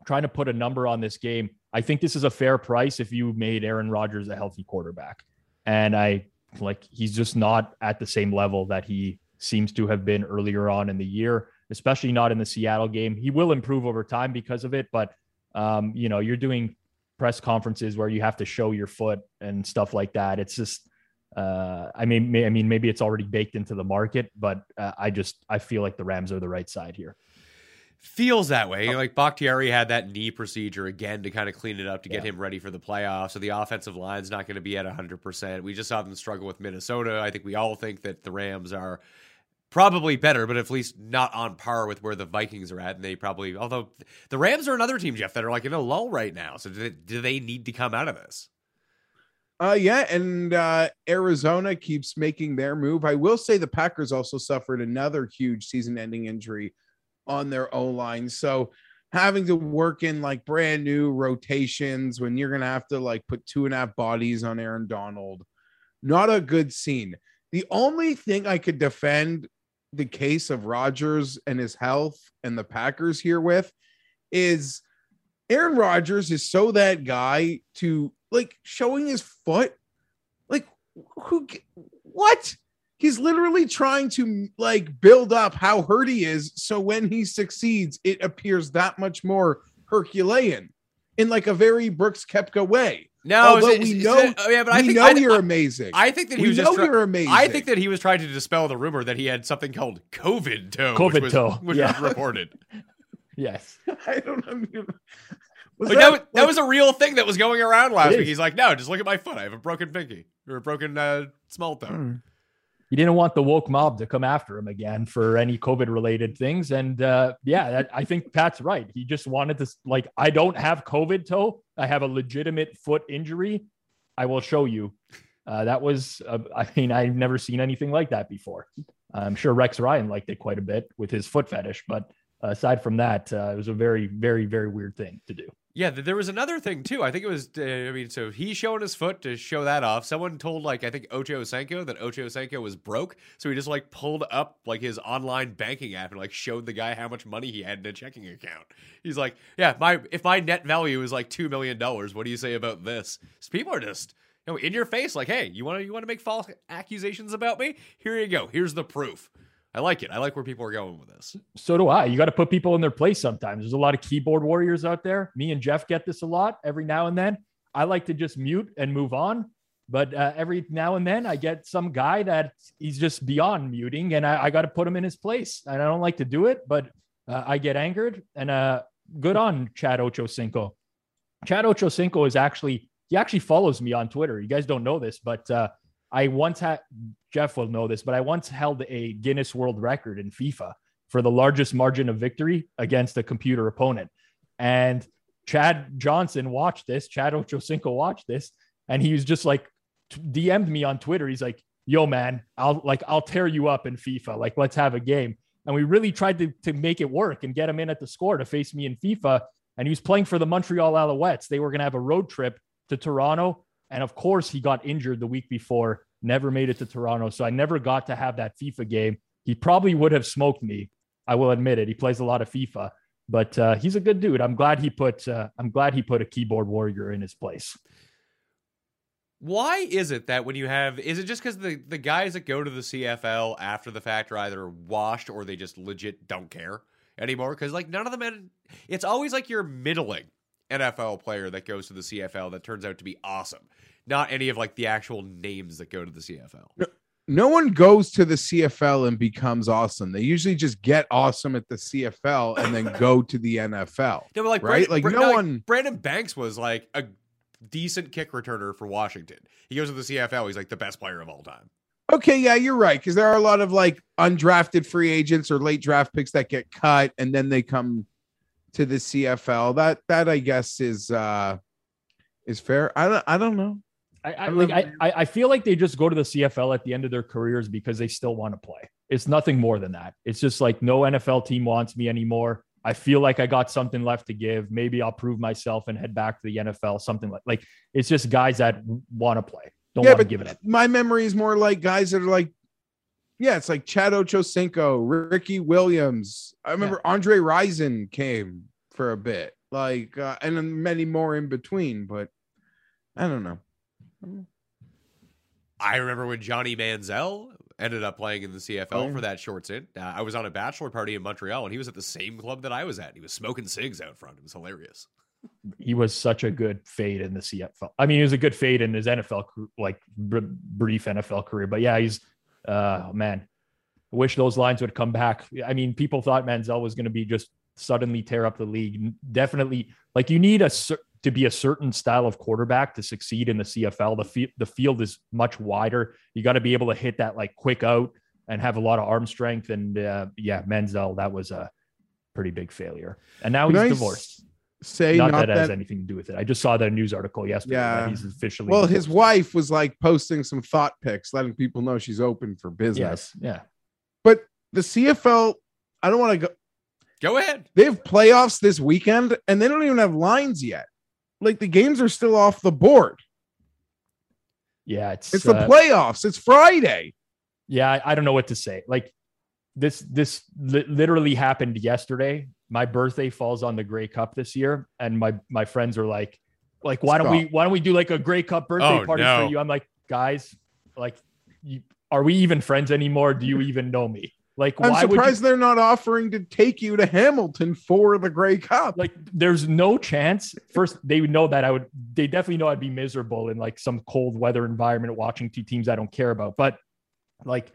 trying to put a number on this game, I think this is a fair price if you made Aaron Rodgers a healthy quarterback. And I like he's just not at the same level that he seems to have been earlier on in the year, especially not in the Seattle game. He will improve over time because of it, but um, you know, you're doing press conferences where you have to show your foot and stuff like that. It's just uh, I mean, may, I mean, maybe it's already baked into the market, but uh, I just I feel like the Rams are the right side here. Feels that way. You know, like Bakhtiari had that knee procedure again to kind of clean it up to get Yeah. him ready for the playoffs. So the offensive line's not going to be at 100%. We just saw them struggle with Minnesota. I think we all think that the Rams are probably better, but at least not on par with where the Vikings are at. And they probably, although the Rams are another team, Jeff, that are like in a lull right now. So do they, do they need to come out of this? Uh, yeah, and uh, Arizona keeps making their move. I will say the Packers also suffered another huge season-ending injury on their O line. So having to work in like brand new rotations when you're gonna have to like put two and a half bodies on Aaron Donald. Not a good scene. The only thing I could defend the case of Rodgers and his health and the Packers here with is Aaron Rodgers is so that guy to like showing his foot. Like, who, what? He's literally trying to like build up how hurt he is. So when he succeeds, it appears that much more Herculean in like a very Brooks Koepka way. No, Although it- we know, it- oh, yeah, but I we think know I, you're amazing. I think that he we was know just try- you're amazing. I think that he was trying to dispel the rumor that he had something called COVID toe, COVID which was, toe, which yeah. was reported. Yes. I don't know. Was Like, that, was, that like- was a real thing that was going around last week. He's like, no, just look at my foot. I have a broken pinky or a broken uh, small toe. Hmm. He didn't want the woke mob to come after him again for any COVID related things. And uh, yeah, that, I think Pat's right. He just wanted to, like, I don't have COVID toe. I have a legitimate foot injury. I will show you. Uh, that was, uh, I mean, I've never seen anything like that before. I'm sure Rex Ryan liked it quite a bit with his foot fetish. But aside from that, uh, it was a very, very, very weird thing to do. Yeah, there was another thing too. I think it was. Uh, I mean, so he showing his foot to show that off. Someone told like I think Ochocinco that Ochocinco was broke, so he just like pulled up like his online banking app and like showed the guy how much money he had in a checking account. He's like, "Yeah, my if my net value is like two million dollars, what do you say about this?" So people are just you know in your face, like, "Hey, you want to you want to make false accusations about me? Here you go. Here's the proof." I like it. I like where people are going with this. So do I. You got to put people in their place sometimes. There's a lot of keyboard warriors out there. Me and Jeff get this a lot every now and then. I like to just mute and move on. But uh, every now and then I get some guy that he's just beyond muting and I, I got to put him in his place. And I don't like to do it, but uh, I get angered. And uh, good on Chad Ochocinco. Chad Ochocinco is actually, he actually follows me on Twitter. You guys don't know this, but uh, I once had, Jeff will know this, but I once held a Guinness World Record in FIFA for the largest margin of victory against a computer opponent. And Chad Johnson watched this, Chad Ochocinco watched this, and he was just like t- DM'd me on Twitter. He's like, "Yo, man, I'll like I'll tear you up in FIFA. Like, let's have a game." And we really tried to to make it work and get him in at the score to face me in FIFA. And he was playing for the Montreal Alouettes. They were going to have a road trip to Toronto, and of course, he got injured the week before. Never made it to Toronto, so I never got to have that FIFA game. He probably would have smoked me. I will admit it. He plays a lot of FIFA, but uh, he's a good dude. I'm glad he put uh, I'm glad he put a keyboard warrior in his place. Why is it that when you have is it just because the the guys that go to the CFL after the fact are either washed or they just legit don't care anymore? Because like none of them, had, it's always like you're middling NFL player that goes to the CFL that turns out to be awesome. Not any of like the actual names that go to the CFL. no one goes to the CFL and becomes awesome. They usually just get awesome at the CFL and then go to the NFL. No, but like Right? Brandon, Like, Bra- no like, one- Brandon Banks was like a decent kick returner for Washington. He goes to the CFL. He's like the best player of all time. Okay, yeah, you're right. Because there are a lot of like undrafted free agents or late draft picks that get cut and then they come to the CFL. That that I guess is uh is fair. I don't I don't know. I, I, like, I, I I feel like they just go to the CFL at the end of their careers because they still want to play. It's nothing more than that. It's just like no NFL team wants me anymore. I feel like I got something left to give. Maybe I'll prove myself and head back to the NFL. Something like like it's just guys that want to play, don't yeah, want to give it up. my memory is more like guys that are like, yeah, it's like Chad Ochocinco, Ricky Williams. I remember Andre Rison came for a bit, like, uh, and then many more in between. But I don't know. I remember when Johnny Manziel ended up playing in the CFL Oh, for that short stint. Uh, I was on a bachelor party in Montreal, and he was at the same club that I was at. He was smoking cigs out front. It was hilarious. He was such a good fade in the CFL. I mean, he was a good fade in his NFL like br- brief NFL career. But yeah, he's uh man. I wish those lines would come back. I mean, people thought Manziel was going to be just suddenly tear up the league. Definitely, like you need a cer- to be a certain style of quarterback to succeed in the CFL. The field the field is much wider. You got to be able to hit that like quick out and have a lot of arm strength. And uh, yeah, Manziel that was a pretty big failure. And now he's Nice divorced. Say Not, not, that, it has anything to do with it. I just saw that news article yesterday. that Yeah. he's officially well, his wife was like posting some thought pics, letting people know she's open for business. Yes, yeah. But the CFL, I don't want to go. Go ahead. They have playoffs this weekend and they don't even have lines yet. Like the games are still off the board. Yeah, it's It's the uh, playoffs. It's Friday. yeah, I, I don't know what to say. Like this, this li- literally happened yesterday. My birthday falls on the Grey Cup this year, and my my friends are like, like, why don't we why don't we do like a Grey Cup birthday Oh, party no. for you? I'm like, guys, like, you, are we even friends anymore? Do you even know me? Like, I'm why would you surprised they're not offering to take you to Hamilton for the Grey Cup. like there's no chance first they would know that i would they definitely know i'd be miserable in like some cold weather environment watching two teams i don't care about but like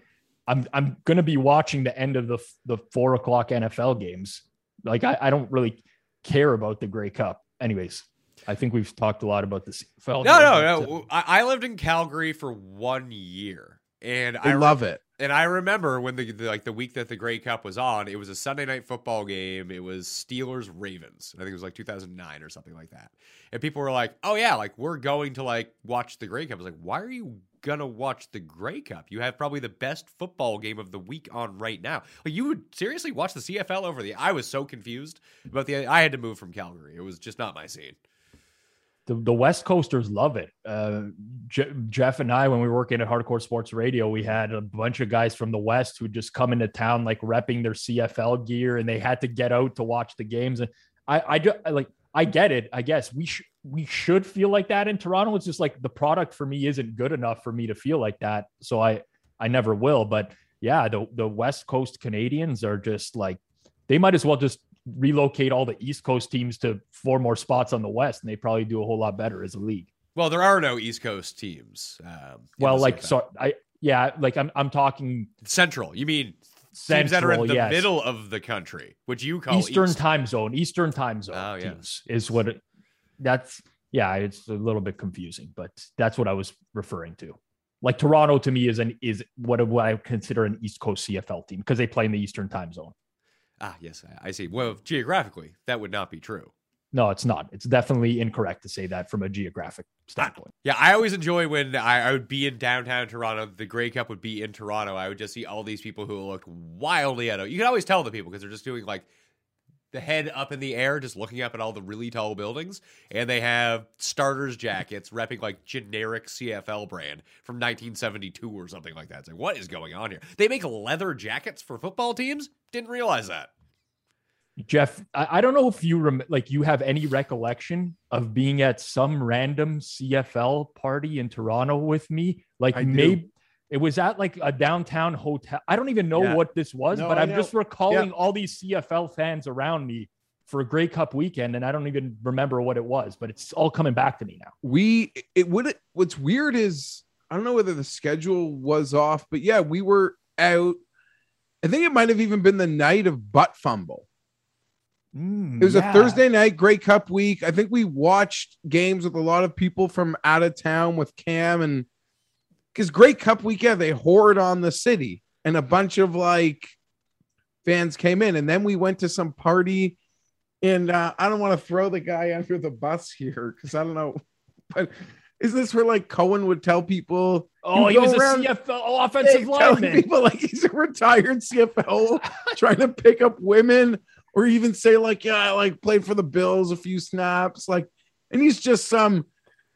i'm i'm gonna be watching the end of the the four o'clock nfl games like i, I don't really care about the Grey Cup anyways i think we've talked a lot about this No, no, no. I, I lived in Calgary for one year, and I I re- love it. And I remember when the, the like the week that the Grey Cup was on, it was a Sunday night football game. It was Steelers Ravens. I think it was like 2009 or something like that. And people were like, "Oh yeah, like we're going to like watch the Grey Cup." I was like, "Why are you gonna watch the Grey Cup? You have probably the best football game of the week on right now. Like you would seriously watch the CFL over the." I was so confused about the. I had to move from Calgary. It was just not my scene. the, the West Coasters love it. Uh, Je- Jeff and I, when we were working at Hardcore Sports Radio, we had a bunch of guys from the West who just come into town like repping their CFL gear, and they had to get out to watch the games. And I, I, I like, I get it. I guess we should we should feel like that in Toronto. It's just like the product for me isn't good enough for me to feel like that, so I I never will. But yeah, the the West Coast Canadians are just like they might as well just relocate all the East Coast teams to four more spots on the West, and they probably do a whole lot better as a league. Well, there are no East Coast teams. Um, Well, like so, I yeah, like I'm I'm talking Central. You mean Central, teams that are in the yes. middle of the country, which you call Eastern East. time zone. Eastern time zone Oh, yeah. is what it, that's. Yeah, it's a little bit confusing, but that's what I was referring to. Like Toronto to me is an is what, what I consider an East Coast CFL team because they play in the Eastern time zone. Ah, yes, I see. Well, geographically, that would not be true. No, it's not. It's definitely incorrect to say that from a geographic standpoint. Yeah, I always enjoy when I, I would be in downtown Toronto. The Grey Cup would be in Toronto. I would just see all these people who looked wildly out of. You can always tell the people because they're just doing like the head up in the air, just looking up at all the really tall buildings, and they have starters jackets repping like generic CFL brand from 1972 or something like that. It's like, what is going on here? They make leather jackets for football teams. Didn't realize that. Jeff, I, I don't know if you rem- like you have any recollection of being at some random CFL party in Toronto with me. Like maybe it was at like a downtown hotel. I don't even know Yeah. what this was, No, but I'm just recalling all these CFL fans around me for a Grey Cup weekend, and I don't even remember what it was, but it's all coming back to me now. we it would what's weird is I don't know whether the schedule was off, but yeah, we were out. I think it might have even been the night of butt fumble. It was a Thursday night Grey Cup week. I think we watched games with a lot of people from out of town with Cam and because Grey Cup weekend they hoard on the city and a bunch of like fans came in and then we went to some party and uh, I don't want to throw the guy under the bus here because I don't know, but is this where like Cohen would tell people? Oh, he was a CFL offensive telling lineman. people like he's a retired CFL trying to pick up women, or even say like, yeah, I like played for the Bills a few snaps, like, and he's just some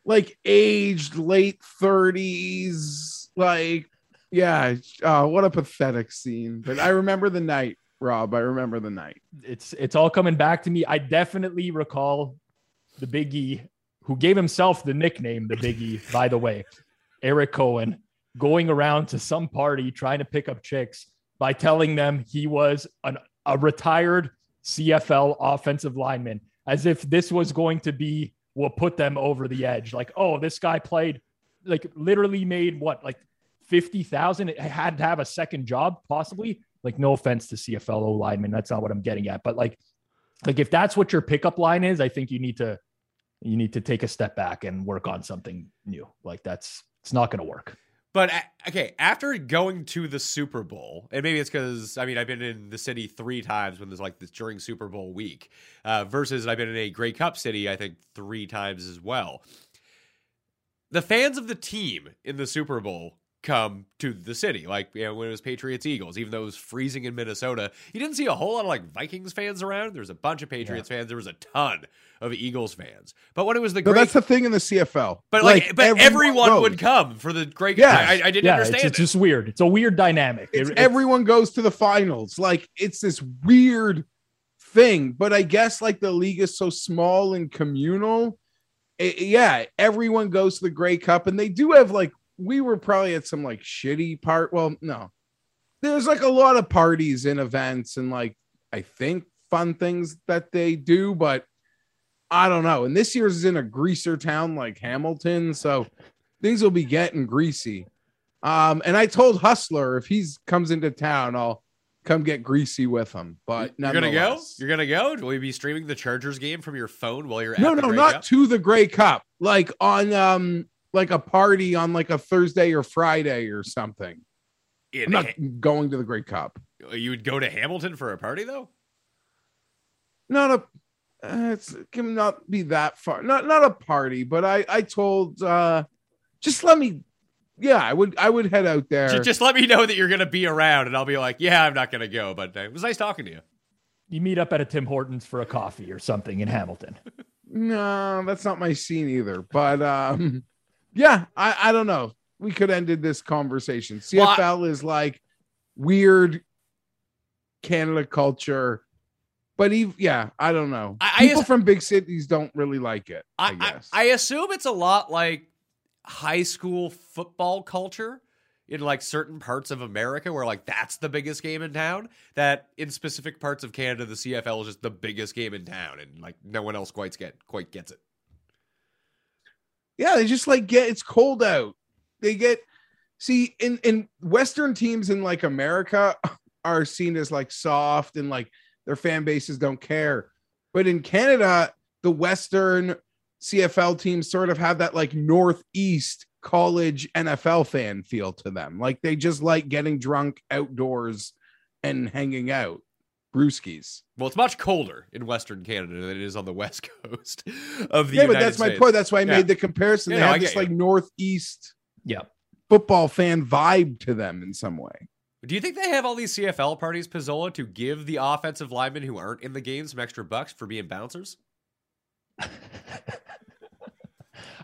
like aged late thirties, like, yeah, uh, what a pathetic scene. But I remember the night, Rob. I remember the night. it's it's all coming back to me. I definitely recall the Big E, who gave himself the nickname the Big E, by the way, Eric Cohen, going around to some party trying to pick up chicks by telling them he was an, a retired CFL offensive lineman, as if this was going to be what put them over the edge. Like, oh, this guy played, like, literally made what, like fifty thousand? Had to have a second job, possibly. Like, no offense to CFL O linemen, that's not what I'm getting at. But like, like if that's what your pickup line is, I think you need to you need to take a step back and work on something new. Like that's it's not going to work. But okay, after going to the Super Bowl, and maybe it's because I mean I've been in the city three times when there's like this during Super Bowl week, uh, versus I've been in a Grey Cup city I think three times as well. The fans of the team in the Super Bowl come to the city. Like you know, when it was Patriots Eagles, even though it was freezing in Minnesota, you didn't see a whole lot of like Vikings fans around. There was a bunch of Patriots fans. There was a ton of Eagles fans. But when it was the No, great, that's the thing in the CFL. but like, but everyone, goes. would come for the great. Yes. I, I didn't Yeah, understand it's, it's it. just weird. It's a weird dynamic. It's It- everyone goes to the finals. Like it's this weird thing. But I guess like the league is so small and communal. i- yeah, everyone goes to the Grey Cup, and they do have like we were probably at some like shitty part. Well, no, there's like a lot of parties and events and like I think fun things that they do, but I don't know. And this year's is in a greaser town like Hamilton, so things will be getting greasy. Um, and I told Hustler if he comes into town, I'll come get greasy with him. But You're gonna go. You're gonna go. Will you be streaming the Chargers game from your phone while you're no, no, not Cup? to the Grey Cup. Like on um, like a party on like a Thursday or Friday or something. In I'm not Ha- going to the Grey Cup. you would go to Hamilton for a party though. Not a. Uh, it's it can not be that far. Not not a party, but I I told uh, just let me. Yeah, I would I would head out there. Ju- Just let me know that you're gonna be around, and I'll be like, yeah, I'm not gonna go. But uh, it was nice talking to you. you meet up at a Tim Hortons for a coffee or something in Hamilton. No, that's not my scene either. But um, yeah, I, I don't know. We could ended this conversation. Well, I- CFL is like weird Canada culture, but even yeah, I don't know. I- I People just- from big cities don't really like it. I, I, I, guess. I assume it's a lot like high school football culture in like certain parts of America where like that's the biggest game in town. That in specific parts of Canada, the CFL is just the biggest game in town, and like no one else quite get quite gets it. Yeah, they just like get it's cold out. They get see in in Western teams in like America are seen as like soft and like their fan bases don't care. But in Canada, the Western CFL teams sort of have that like Northeast college NFL fan feel to them. Like they just like getting drunk outdoors and hanging out. Brewskis. Well, it's much colder in Western Canada than it is on the west coast of the Yeah, United but that's my point. That's why I Yeah. made the comparison. Yeah, they no, have get this you. like Northeast Yeah. football fan vibe to them in some way. Do you think they have all these CFL parties, Pizzola, to give the offensive linemen who aren't in the game some extra bucks for being bouncers?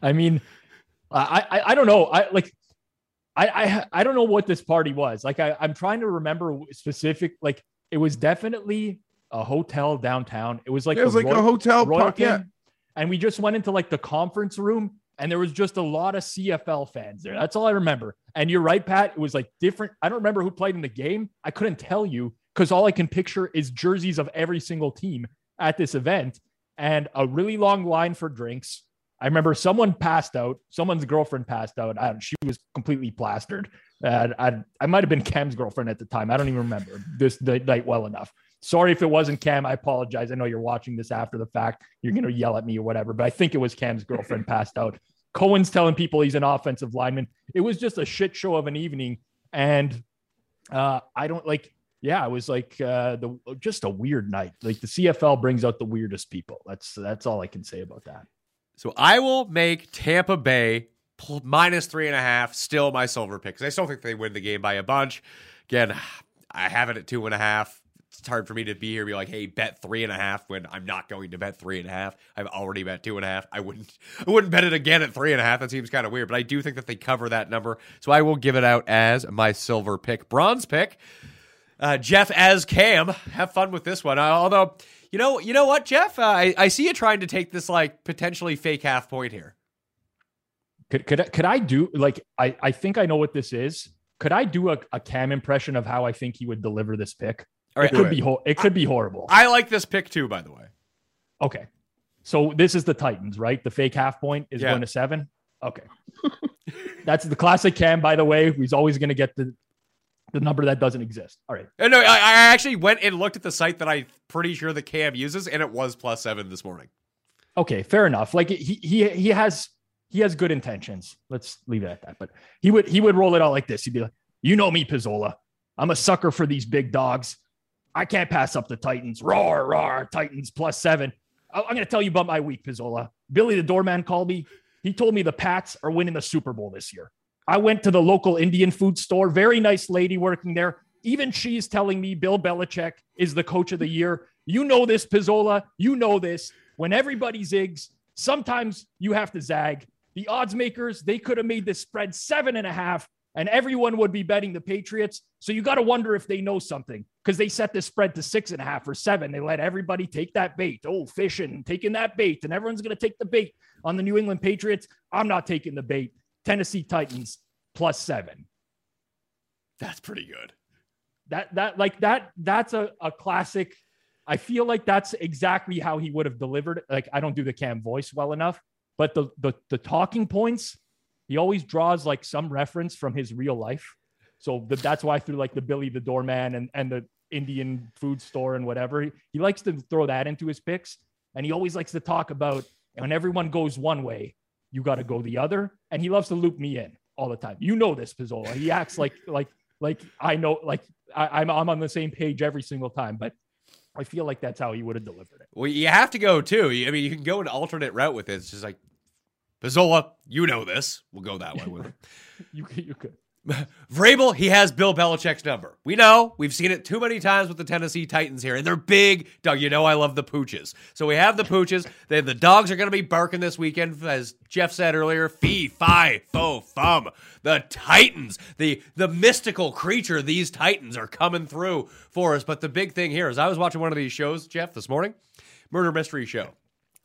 I mean, I, I I don't know. I like I I I don't know what this party was. Like I I'm trying to remember specific. Like it was definitely a hotel downtown. It was like it was like a hotel park. Yeah. and we just went into like the conference room, and there was just a lot of CFL fans there. That's all I remember. And you're right, Pat. It was like different. I don't remember who played in the game. I couldn't tell you because all I can picture is jerseys of every single team at this event and a really long line for drinks. I remember someone passed out. Someone's girlfriend passed out. I, she was completely plastered. Uh, I, I might have been Cam's girlfriend at the time. I don't even remember this the night well enough. Sorry if it wasn't Cam. I apologize. I know you're watching this after the fact. You're going to yell at me or whatever, but I think it was Cam's girlfriend passed out. Cohen's telling people he's an offensive lineman. It was just a shit show of an evening. And uh, I don't like, yeah, it was like uh, the just a weird night. Like the CFL brings out the weirdest people. That's that's all I can say about that. So I will make Tampa Bay minus three and a half still my silver pick because I still think they win the game by a bunch. Again, I have it at two and a half. It's hard for me to be here and be like, hey, bet three and a half when I'm not going to bet three and a half. I've already bet two and a half. I wouldn't I wouldn't bet it again at three and a half. That seems kind of weird, but I do think that they cover that number. So I will give it out as my silver pick. Bronze pick. Uh, Jeff as Cam. Have fun with this one. Uh, although, you know, you know what, Jeff? Uh, I, I see you trying to take this like potentially fake half point here. Could could I- could I do like I I think I know what this is. Could I do a, a Cam impression of how I think he would deliver this pick? All right, it could do be ho- it could be horrible. I like this pick too, by the way. Okay. So this is the Titans, right? The fake half point is Yeah. going to seven. Okay. That's the classic Cam, by the way. He's always going to get the the number that doesn't exist. All right. Uh, No, I, I actually went and looked at the site that I'm pretty sure the Cam uses, and it was plus seven this morning. Okay, fair enough. Like he he he has he has good intentions. Let's leave it at that. But he would he would roll it out like this. He'd be like, "You know me, Pizzola. I'm a sucker for these big dogs. I can't pass up the Titans. Roar, roar, Titans plus seven. I'm going to tell you about my week, Pizzola. Billy the doorman called me. He told me the Pats are winning the Super Bowl this year. I went to the local Indian food store, very nice lady working there. Even she's telling me Bill Belichick is the coach of the year. You know this, Pizzola. You know this. When everybody zigs, sometimes you have to zag. The odds makers, they could have made this spread seven and a half, and everyone would be betting the Patriots. So you got to wonder if they know something because they set this spread to six and a half or seven. They let everybody take that bait. Oh, fishing, taking that bait, and everyone's going to take the bait on the New England Patriots. I'm not taking the bait. Tennessee Titans plus seven. That's pretty good. That that like that that's a, a classic. I feel like that's exactly how he would have delivered. Like I don't do the cam voice well enough, but the the the talking points, he always draws like some reference from his real life. So the, that's why through like the Billy the Doorman and and the Indian food store and whatever, he, he likes to throw that into his picks, and he always likes to talk about when everyone goes one way, you got to go the other, and he loves to loop me in all the time. You know this, Pizzola. He acts like like like I know like I, I'm I'm on the same page every single time, but I feel like that's how he would have delivered it. Well, you have to go too. I mean, you can go an alternate route with it. It's just like, Pizzola, you know this. We'll go that way with it. You you could. Vrabel, he has Bill Belichick's number. We know. We've seen it too many times with the Tennessee Titans here, and they're big. Doug, you know I love the pooches. So we have the pooches. The dogs are going to be barking this weekend, as Jeff said earlier. Fee, fi, fo, fum. The Titans, the the mystical creature, these Titans are coming through for us. But the big thing here is I was watching one of these shows, Jeff, this morning, murder mystery show.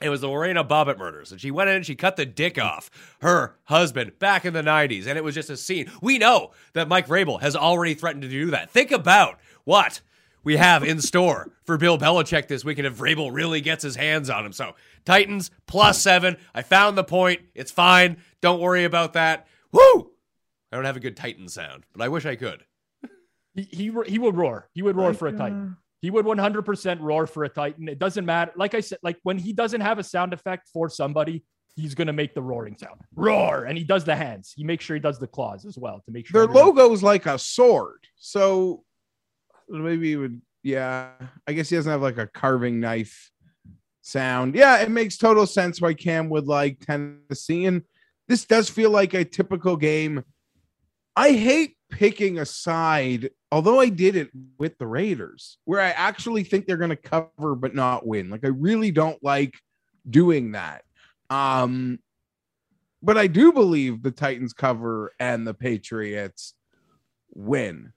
It was the Lorena Bobbitt murders. And she went in and she cut the dick off her husband back in the 90s. And it was just a scene. We know that Mike Vrabel has already threatened to do that. Think about what we have in store for Bill Belichick this weekend if Vrabel really gets his hands on him. So, Titans plus seven. I found the point. It's fine. Don't worry about that. Woo! I don't have a good Titan sound, but I wish I could. He he, he would roar. He would roar for a Titan. Uh, He would 100% roar for a Titan. It doesn't matter. Like I said, like when he doesn't have a sound effect for somebody, he's going to make the roaring sound. Roar. And he does the hands. He makes sure he does the claws as well to make sure. Their logo is like a sword. So maybe he would, yeah. I guess he doesn't have like a carving knife sound. Yeah, it makes total sense why Cam would like Tennessee. And this does feel like a typical game. I hate picking a side, although I did it with the Raiders, where I actually think they're going to cover but not win. Like I really don't like doing that. Um, but I do believe the Titans cover and the Patriots win.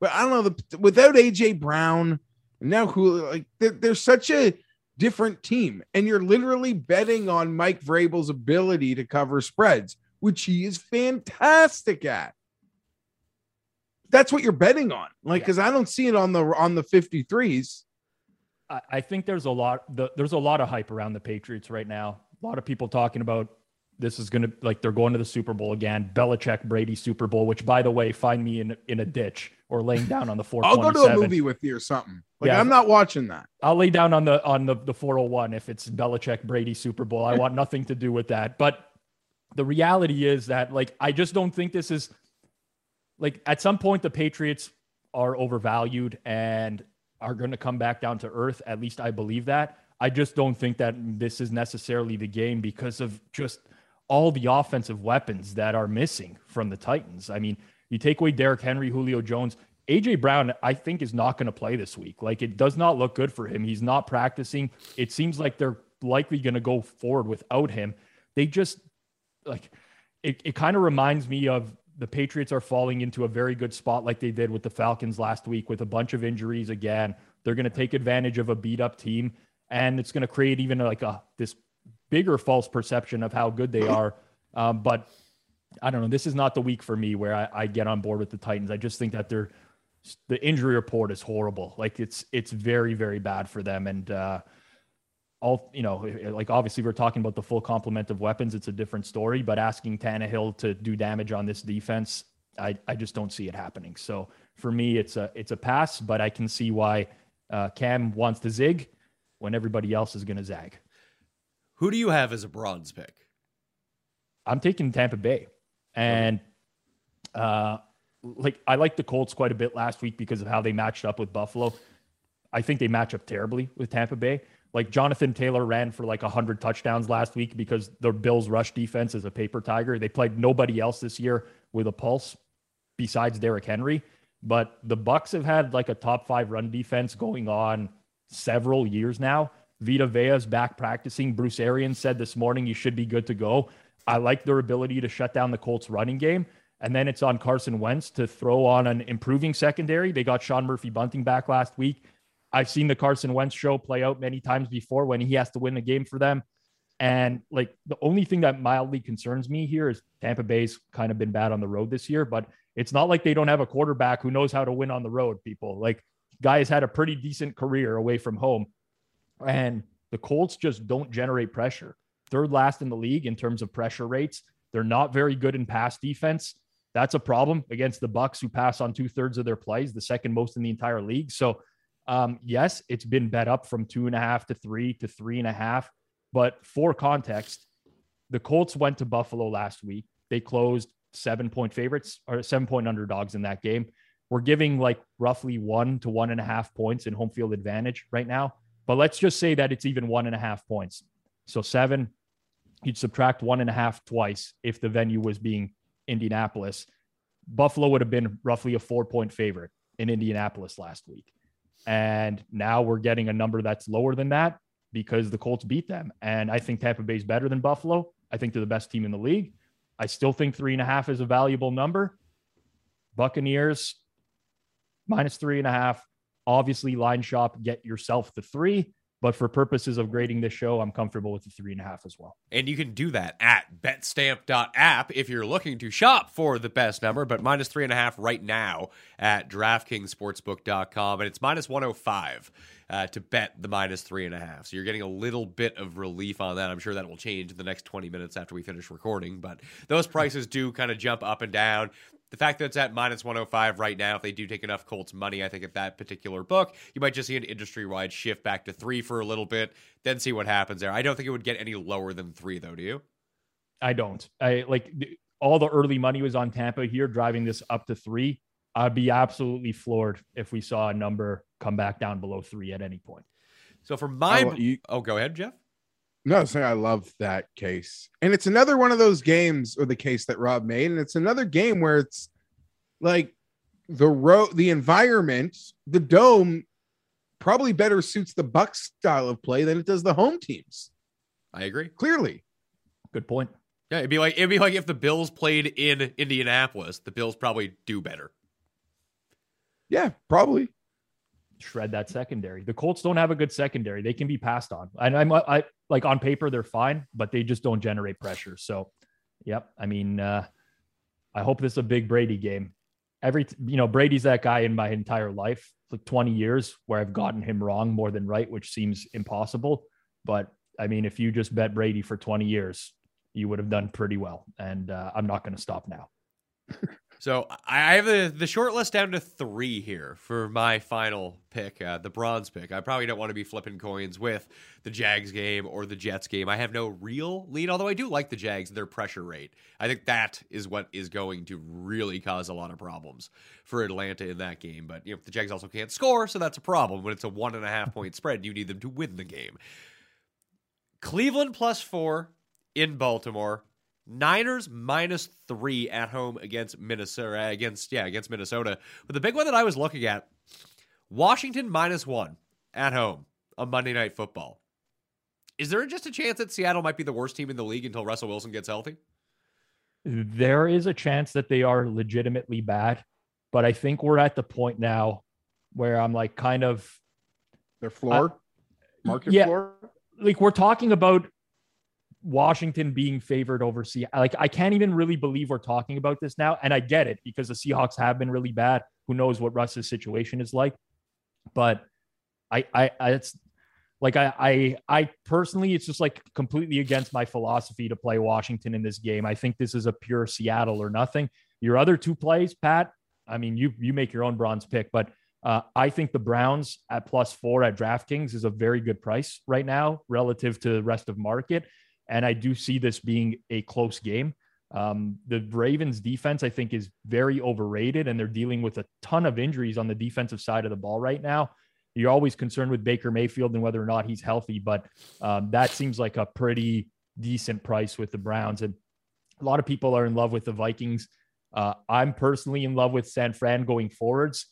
But I don't know the without AJ Brown now who like they're such a different team, and you're literally betting on Mike Vrabel's ability to cover spreads, which he is fantastic at. That's what you're betting on, like Yeah. because I don't see it on the on the 53s. I, I think there's a lot. The, there's a lot of hype around the Patriots right now. A lot of people talking about this is going to like they're going to the Super Bowl again. Belichick Brady Super Bowl, which by the way, find me in in a ditch or laying down on the four. I'll go to a movie with you or something. Like Yeah. I'm not watching that. I'll lay down on the on the the 401 if it's Belichick Brady Super Bowl. I want nothing to do with that. But the reality is that like I just don't think this is like at some point the Patriots are overvalued and are going to come back down to earth. At least I believe that. I just don't think that this is necessarily the game because of just all the offensive weapons that are missing from the Titans. I mean, you take away Derrick Henry, Julio Jones, AJ Brown, I think is not going to play this week. Like it does not look good for him. He's not practicing. It seems like they're likely going to go forward without him. They just like it, it kind of reminds me of the Patriots are falling into a very good spot like they did with the Falcons last week with a bunch of injuries again. They're going to take advantage of a beat up team and it's going to create even like a this bigger false perception of how good they are. Um, but I don't know. This is not the week for me where I, I get on board with the Titans. I just think that they're the injury report is horrible. Like it's it's very very bad for them. And uh, all you know, like obviously we're talking about the full complement of weapons. It's a different story. But asking Tannehill to do damage on this defense, I I just don't see it happening. So for me, it's a it's a pass. But I can see why uh, Cam wants to zig when everybody else is going to zag. Who do you have as a bronze pick? I'm taking Tampa Bay. And uh like I like the Colts quite a bit last week because of how they matched up with Buffalo. I think they match up terribly with Tampa Bay. Like Jonathan Taylor ran for like 100 touchdowns last week because the Bills rush defense is a paper tiger. They played nobody else this year with a pulse besides Derrick Henry. But the Bucs have had like a top five run defense going on several years now. Vita Vea's back practicing. Bruce Arians said this morning you should be good to go. I like their ability to shut down the Colts running game. And then it's on Carson Wentz to throw on an improving secondary. They got Sean Murphy Bunting back last week. I've seen the Carson Wentz show play out many times before when he has to win the game for them. And like the only thing that mildly concerns me here is Tampa Bay's kind of been bad on the road this year, but it's not like they don't have a quarterback who knows how to win on the road, people. Like guy has had a pretty decent career away from home. And the Colts just don't generate pressure. Third last in the league in terms of pressure rates. They're not very good in pass defense. That's a problem against the Bucs, who pass on two thirds of their plays, the second most in the entire league. So, um, yes, it's been bet up from two and a half to three to three and a half. But for context, the Colts went to Buffalo last week. They closed seven point favorites or seven point underdogs in that game. We're giving like roughly one to one and a half points in home field advantage right now. But let's just say that it's even one and a half points. So seven, you'd subtract one and a half twice if the venue was being Indianapolis. Buffalo would have been roughly a four point favorite in Indianapolis last week. And now we're getting a number that's lower than that because the Colts beat them. And I think Tampa Bay is better than Buffalo. I think they're the best team in the league. I still think three and a half is a valuable number. Buccaneers minus three and a half. Obviously, line shop, get yourself the three. But for purposes of grading this show, I'm comfortable with the three and a half as well. And you can do that at betstamp.app if you're looking to shop for the best number, but minus three and a half right now at DraftKingsSportsbook.com. And it's minus 105 uh, to bet the minus three and a half. So you're getting a little bit of relief on that. I'm sure that will change in the next 20 minutes after we finish recording, but those prices do kind of jump up and down. The fact that it's at minus 105 right now, if they do take enough Colts money, I think at that particular book, you might just see an industry wide shift back to three for a little bit, then see what happens there. I don't think it would get any lower than three, though, do you? I don't. I like all the early money was on Tampa here, driving this up to three. I'd be absolutely floored if we saw a number come back down below three at any point. So for my, Oh, you- oh, go ahead, Jeff. No, saying I love that case. And it's another one of those games or the case that Rob made. And it's another game where it's like the road, the environment, the dome probably better suits the Bucs style of play than it does the home teams. I agree. Clearly. Good point. Yeah, it'd be like it'd be like if the Bills played in Indianapolis, the Bills probably do better. Yeah, probably. Shred that secondary. The Colts don't have a good secondary. They can be passed on. And I'm I like on paper they're fine, but they just don't generate pressure. So, yep. I mean, uh, I hope this is a big Brady game. Every you know, Brady's that guy in my entire life, like 20 years, where I've gotten him wrong more than right, which seems impossible. But I mean, if you just bet Brady for 20 years, you would have done pretty well. And uh, I'm not going to stop now. So I have the the short list down to three here for my final pick, uh, the bronze pick. I probably don't want to be flipping coins with the Jags game or the Jets game. I have no real lead, although I do like the Jags, their pressure rate. I think that is what is going to really cause a lot of problems for Atlanta in that game. But you know, the Jags also can't score, so that's a problem. When it's a one and a half point spread, you need them to win the game. Cleveland plus four in Baltimore. Niners minus three at home against Minnesota. Against yeah, against Minnesota. But the big one that I was looking at, Washington minus one at home on Monday Night Football. Is there just a chance that Seattle might be the worst team in the league until Russell Wilson gets healthy? There is a chance that they are legitimately bad, but I think we're at the point now where I'm like kind of Their floor, market yeah. floor. like we're talking about Washington being favored over Seattle. Like I can't even really believe we're talking about this now, and I get it because the Seahawks have been really bad. Who knows what Russ's situation is like? But I, I, I it's like I, I, I personally, it's just like completely against my philosophy to play Washington in this game. I think this is a pure Seattle or nothing. Your other two plays, Pat. I mean, you you make your own bronze pick, but uh, I think the Browns at plus four at DraftKings is a very good price right now relative to the rest of market. And I do see this being a close game. Um, the Ravens defense, I think, is very overrated, and they're dealing with a ton of injuries on the defensive side of the ball right now. You're always concerned with Baker Mayfield and whether or not he's healthy, but um, that seems like a pretty decent price with the Browns. And a lot of people are in love with the Vikings Uh, I'm personally in love with San Fran going forwards.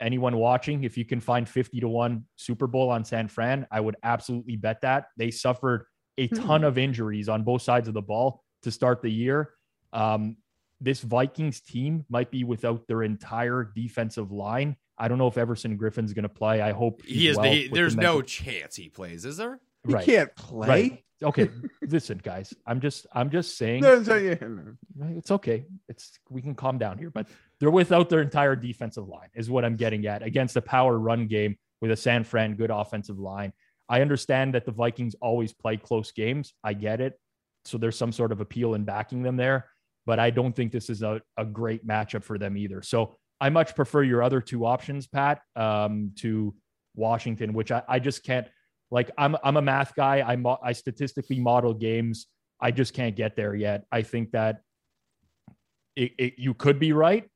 Anyone watching, if you can find 50 to 1 Super Bowl on San Fran, I would absolutely bet that. They suffered a ton of injuries on both sides of the ball to start the year. Um, this Vikings team might be without their entire defensive line. I don't know if Everson Griffen's going to play. I hope He is. well he- with there's the no chance he plays, is there? He right. can't play. Right. Okay, listen, guys. I'm just I'm just saying No, so, yeah, no. It's okay. It's we can calm down here, but they're without their entire defensive line, is what I'm getting at against a power run game with a San Fran good offensive line. I understand that the Vikings always play close games. I get it. So there's some sort of appeal in backing them there, but I don't think this is a, a great matchup for them either. So I much prefer your other two options, Pat, um, to Washington, which I, I just can't like I'm I'm a math guy. I mo- I statistically model games. I just can't get there yet. I think that it, it, you could be right.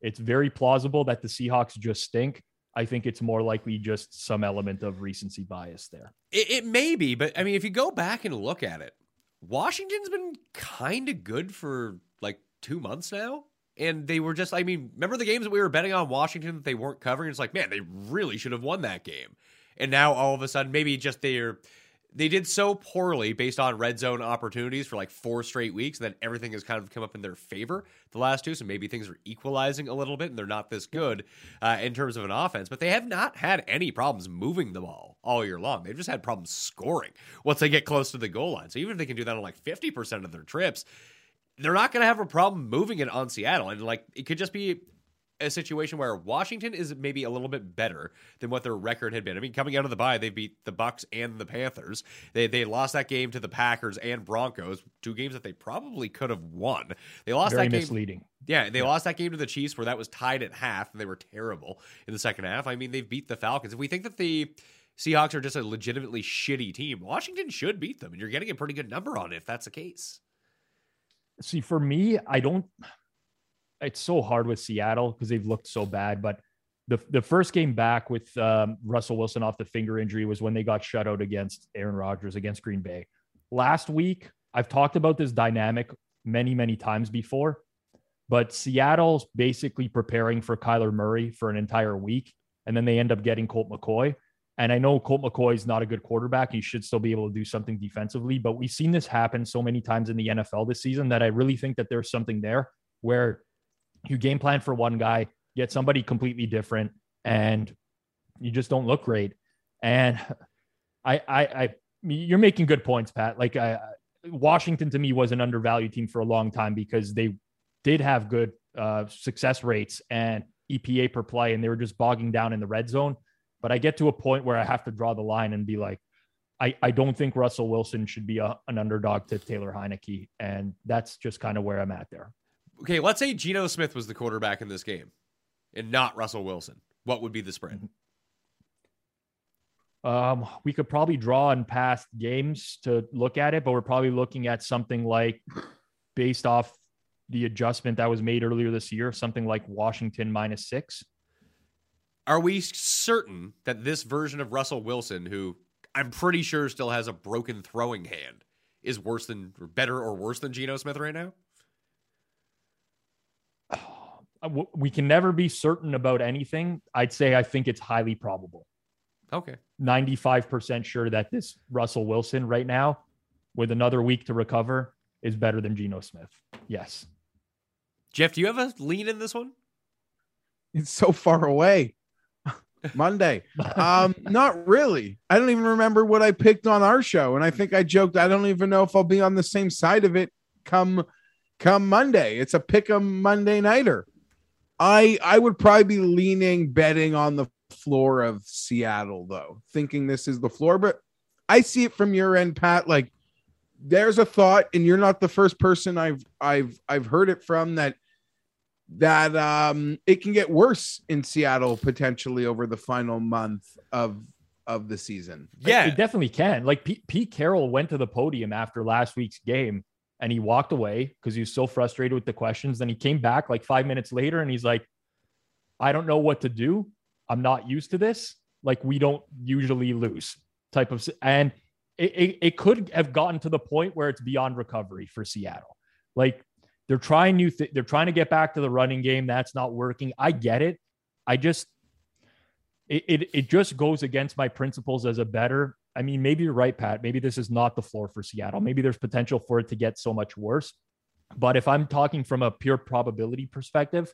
It's very plausible that the Seahawks just stink. I think it's more likely just some element of recency bias there. It, it may be, but I mean, if you go back and look at it, Washington's been kind of good for like two months now. And they were just, I mean, remember the games that we were betting on Washington that they weren't covering? It's like, man, they really should have won that game. And now all of a sudden, maybe just they're, they did so poorly based on red zone opportunities for like four straight weeks, and then everything has kind of come up in their favor the last two. So maybe things are equalizing a little bit, and they're not this good uh, in terms of an offense. But they have not had any problems moving the ball all year long. They've just had problems scoring once they get close to the goal line. So even if they can do that on like fifty percent of their trips, they're not going to have a problem moving it on Seattle. And like it could just be a situation where Washington is maybe a little bit better than what their record had been. I mean, coming out of the bye, they beat the Bucs and the Panthers. They they lost that game to the Packers and Broncos, two games that they probably could have won. They lost Very that game. misleading. Yeah, they lost that game to the Chiefs where that was tied at half and they were terrible in the second half. I mean, they've beat the Falcons. If we think that the Seahawks are just a legitimately shitty team, Washington should beat them, and you're getting a pretty good number on it if that's the case. See, for me, I don't. It's so hard with Seattle because they've looked so bad. But the the first game back with um, Russell Wilson off the finger injury was when they got shut out against Aaron Rodgers against Green Bay. Last week, I've talked about this dynamic many many times before, but Seattle's basically preparing for Kyler Murray for an entire week, and then they end up getting Colt McCoy. And I know Colt McCoy is not a good quarterback. He should still be able to do something defensively, but we've seen this happen so many times in the NFL this season that I really think that there's something there where you game plan for one guy, get somebody completely different, and you just don't look great. And I, I, I you're making good points, Pat. Like I, Washington to me was an undervalued team for a long time because they did have good uh, success rates and EPA per play, and they were just bogging down in the red zone. But I get to a point where I have to draw the line and be like, I, I don't think Russell Wilson should be a, an underdog to Taylor Heinicke. And that's just kind of where I'm at there. Okay, let's say Geno Smith was the quarterback in this game and not Russell Wilson. What would be the spread? Um, we could probably draw on past games to look at it, but we're probably looking at something like based off the adjustment that was made earlier this year, something like Washington minus six. Are we certain that this version of Russell Wilson, who I'm pretty sure still has a broken throwing hand, is worse than, or better or worse than Geno Smith right now? Uh, w- We can never be certain about anything. I'd say I think it's highly probable. Okay. 95% sure that this Russell Wilson right now, with another week to recover, is better than Geno Smith. Yes. Jeff, do you have a lean in this one? It's so far away. Monday. Um, not really. I don't even remember what I picked on our show. And I think I joked, I don't even know if I'll be on the same side of it come come Monday. It's a pick 'em Monday nighter. I I would probably be leaning betting on the floor of Seattle, though, thinking this is the floor. But I see it from your end, Pat. Like there's a thought, and you're not the first person I've I've I've heard it from that that um it can get worse in Seattle potentially over the final month of of the season. Yeah. It definitely can. Like Pete, Pete Carroll went to the podium after last week's game and he walked away because he was so frustrated with the questions. Then he came back like five minutes later and he's like, I don't know what to do. I'm not used to this. Like we don't usually lose type of, and it, it, it could have gotten to the point where it's beyond recovery for Seattle. Like they're trying new th- they're trying to get back to the running game. That's not working. I get it. I just it, it it just goes against my principles as a better. I mean, maybe you're right, Pat. Maybe this is not the floor for Seattle. Maybe there's potential for it to get so much worse. But if I'm talking from a pure probability perspective,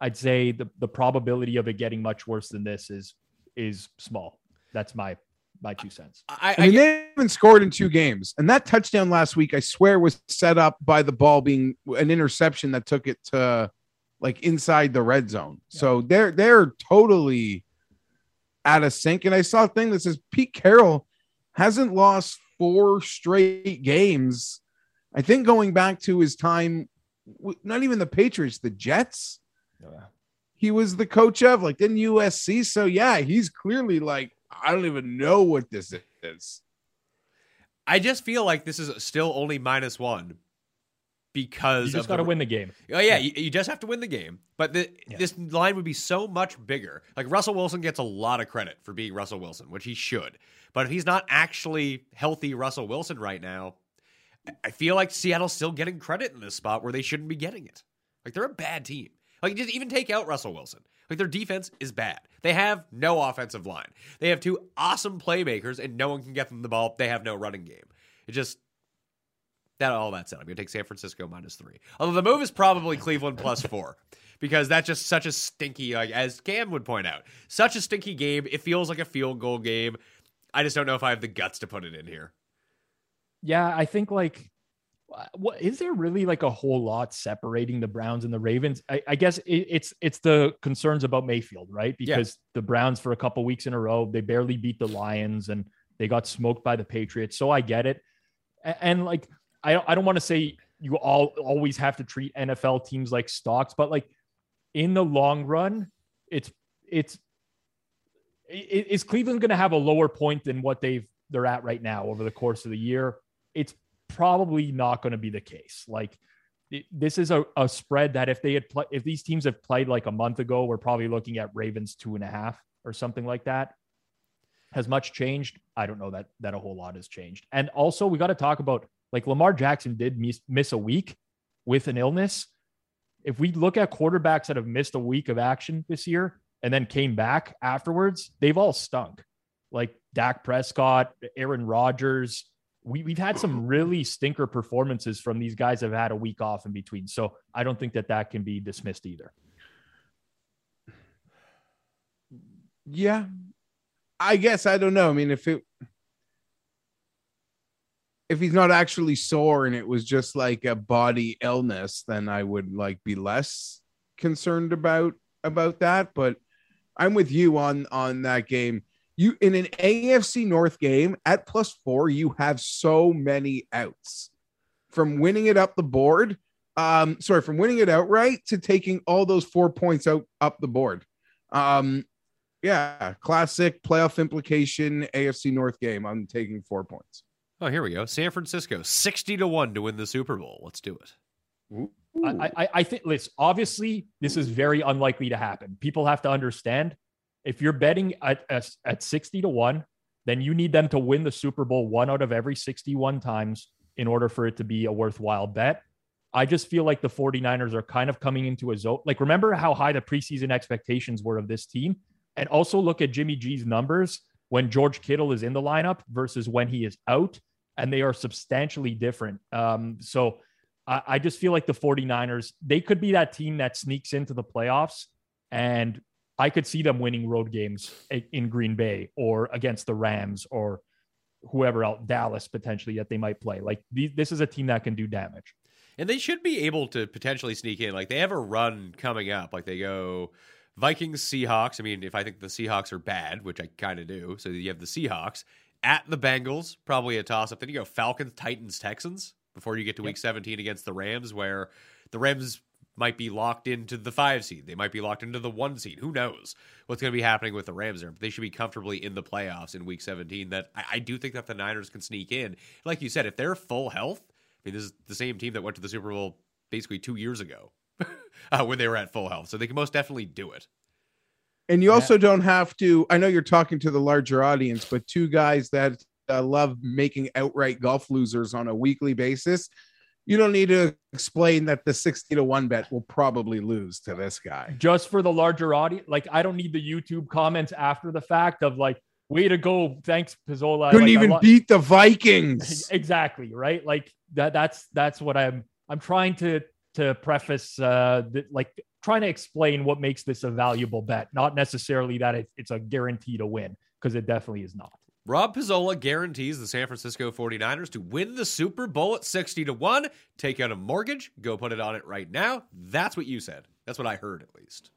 I'd say the, the probability of it getting much worse than this is is small. That's my my two cents. I, I mean, they haven't scored in two games, and that touchdown last week, I swear, was set up by the ball being an interception that took it to like inside the red zone. So they're they're totally out of sync. And I saw a thing that says Pete Carroll hasn't lost four straight games. I think going back to his time, not even the Patriots, the Jets. He was the coach of like in USC. So yeah, he's clearly like I don't even know what this is. I just feel like this is still only minus one because You just got to win the game. Oh yeah, you, you just have to win the game. But the, Yeah. this line would be so much bigger. Like Russell Wilson gets a lot of credit for being Russell Wilson, which he should. But if he's not actually healthy Russell Wilson right now, I- I feel like Seattle's still getting credit in this spot where they shouldn't be getting it. Like they're a bad team. Like just even take out Russell Wilson. Like their defense is bad. They have no offensive line. They have two awesome playmakers, and no one can get them the ball. They have no running game. It just that all that said, I'm going to take San Francisco minus three. Although the move is probably Cleveland plus four because that's just such a stinky, like as Cam would point out, such a stinky game. It feels like a field goal game. I just don't know if I have the guts to put it in here. Yeah, I think like what is there really like a whole lot separating the Browns and the Ravens? I, I guess it, it's it's the concerns about Mayfield, right? Yeah. Because the Browns for a couple weeks in a row, they barely beat the Lions and they got smoked by the Patriots. So I get it. A- And, like I don't I don't want to say you all always have to treat NFL teams like stocks, but like in the long run, it's it's is Cleveland going to have a lower point than what they've they're at right now over the course of the year? It's probably not going to be the case. Like this is a, a spread that if they had played, if these teams have played like a month ago, we're probably looking at Ravens two and a half or something like that. Has much changed? I don't know that that a whole lot has changed. And also, we got to talk about like Lamar Jackson did miss, miss a week with an illness. If we look at quarterbacks that have missed a week of action this year and then came back afterwards, they've all stunk. Like Dak Prescott, Aaron Rodgers. We, we've had some really stinker performances from these guys that have had a week off in between. So I don't think that that can be dismissed either. Yeah. I guess I don't know. I mean, if it if he's not actually sore and it was just like a body illness, then I would like be less concerned about about that. But I'm with you on on that game. You in an AFC North game at plus four, you have so many outs from winning it up the board. Um, sorry, from winning it outright to taking all those four points out up the board. Um, yeah, classic playoff implication AFC North game. I'm taking four points. Oh, here we go. San Francisco, 60 to 1 to win the Super Bowl. Let's do it. I, I, I think, listen, obviously, this is very unlikely to happen. People have to understand if you're betting at, at, at 60 to 1, then you need them to win the Super Bowl one out of every 61 times in order for it to be a worthwhile bet. I just feel like the 49ers are kind of coming into a zone. Like, remember how high the preseason expectations were of this team? And also look at Jimmy G's numbers when George Kittle is in the lineup versus when he is out, and they are substantially different. Um, so I, I just feel like the 49ers, they could be that team that sneaks into the playoffs. And I could see them winning road games in Green Bay or against the Rams or whoever else, Dallas potentially that they might play. Like this is a team that can do damage. And they should be able to potentially sneak in. Like they have a run coming up. Like they go Vikings, Seahawks. I mean, if I think the Seahawks are bad, which I kind of do, so you have the Seahawks at the Bengals, probably a toss up. Then you go Falcons, Titans, Texans before you get to week 17 against the Rams, where the Rams might be locked into the five seed. They might be locked into the one seed. Who knows what's going to be happening with the Rams there? But they should be comfortably in the playoffs in week 17. That I, I do think that the Niners can sneak in. Like you said, if they're full health, I mean, this is the same team that went to the Super Bowl basically two years ago uh, when they were at full health. So they can most definitely do it. And you also don't have to. I know you're talking to the larger audience, but two guys that uh, love making outright golf losers on a weekly basis. you don't need to explain that the 60 to 1 bet will probably lose to this guy. just for the larger audience. Like I don't need the YouTube comments after the fact of like, way to go, thanks Pizzola. Couldn't Like, even lo- beat the Vikings. exactly right. Like that. That's that's what I'm. I'm trying to to preface uh like trying to explain what makes this a valuable bet, not necessarily that it, it's a guarantee to win because it definitely is not. Rob Pizzola guarantees the San Francisco 49ers to win the Super Bowl at 60 to 1. Take out a mortgage, go put it on it right now. That's what you said. That's what I heard, at least.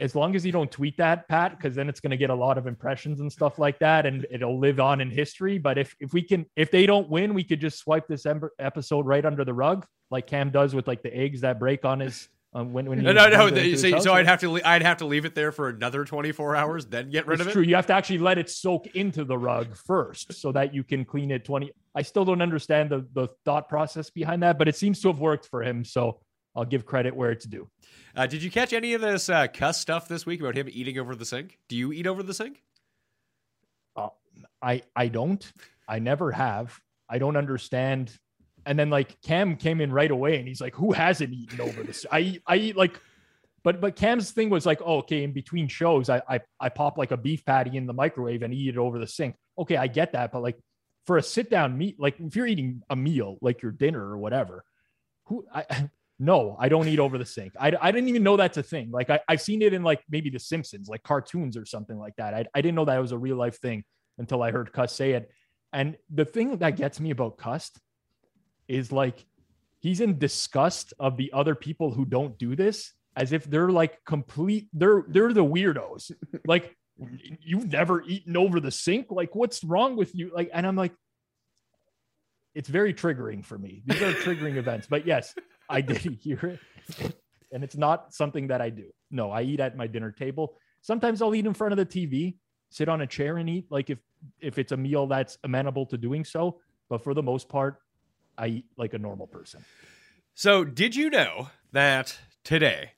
As long as you don't tweet that, Pat, because then it's going to get a lot of impressions and stuff like that, and it'll live on in history. But if if we can, if they don't win, we could just swipe this em- episode right under the rug, like Cam does with like the eggs that break on his um, when when No, no, no. brings it into his So, so I'd have to le- I'd have to leave it there for another 24 hours, then get rid It's of it. true. You have to actually let it soak into the rug first, so that you can clean it. Twenty. I still don't understand the the thought process behind that, but it seems to have worked for him. So I'll give credit where it's due. Uh, did you catch any of this uh, cuss stuff this week about him eating over the sink? Do you eat over the sink? Uh, I I don't. I never have. I don't understand. And then like Cam came in right away and he's like, "Who hasn't eaten over this?" I I eat like, but but Cam's thing was like, oh, "Okay, in between shows, I I I pop like a beef patty in the microwave and eat it over the sink." Okay, I get that, but like for a sit down meat, like if you're eating a meal, like your dinner or whatever, who I no, I don't eat over the sink. I, I didn't even know that's a thing. Like I, I've seen it in like maybe The Simpsons, like cartoons or something like that. I, I didn't know that was a real life thing until I heard Cuss say it. And the thing that gets me about Cust is like he's in disgust of the other people who don't do this as if they're like complete they're they're the weirdos. like you've never eaten over the sink. Like what's wrong with you? Like and I'm like it's very triggering for me. These are triggering events. But yes, I didn't hear it. And it's not something that I do. No, I eat at my dinner table. Sometimes I'll eat in front of the TV, sit on a chair and eat, like if if it's a meal that's amenable to doing so. But for the most part, I eat like a normal person. So, did you know that today,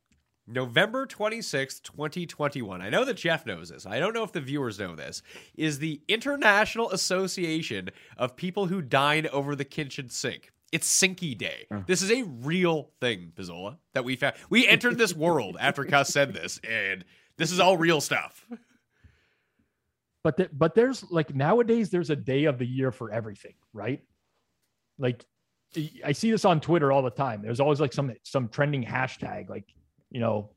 November 26th, 2021, I know that Jeff knows this, I don't know if the viewers know this, is the International Association of People Who Dine Over the Kitchen Sink. It's Sinky Day. Uh. This is a real thing, Pizzola, that we found. We entered this world after Cuss said this, and this is all real stuff. But the, but there's like nowadays there's a day of the year for everything, right? Like I see this on Twitter all the time. There's always like some some trending hashtag, like you know,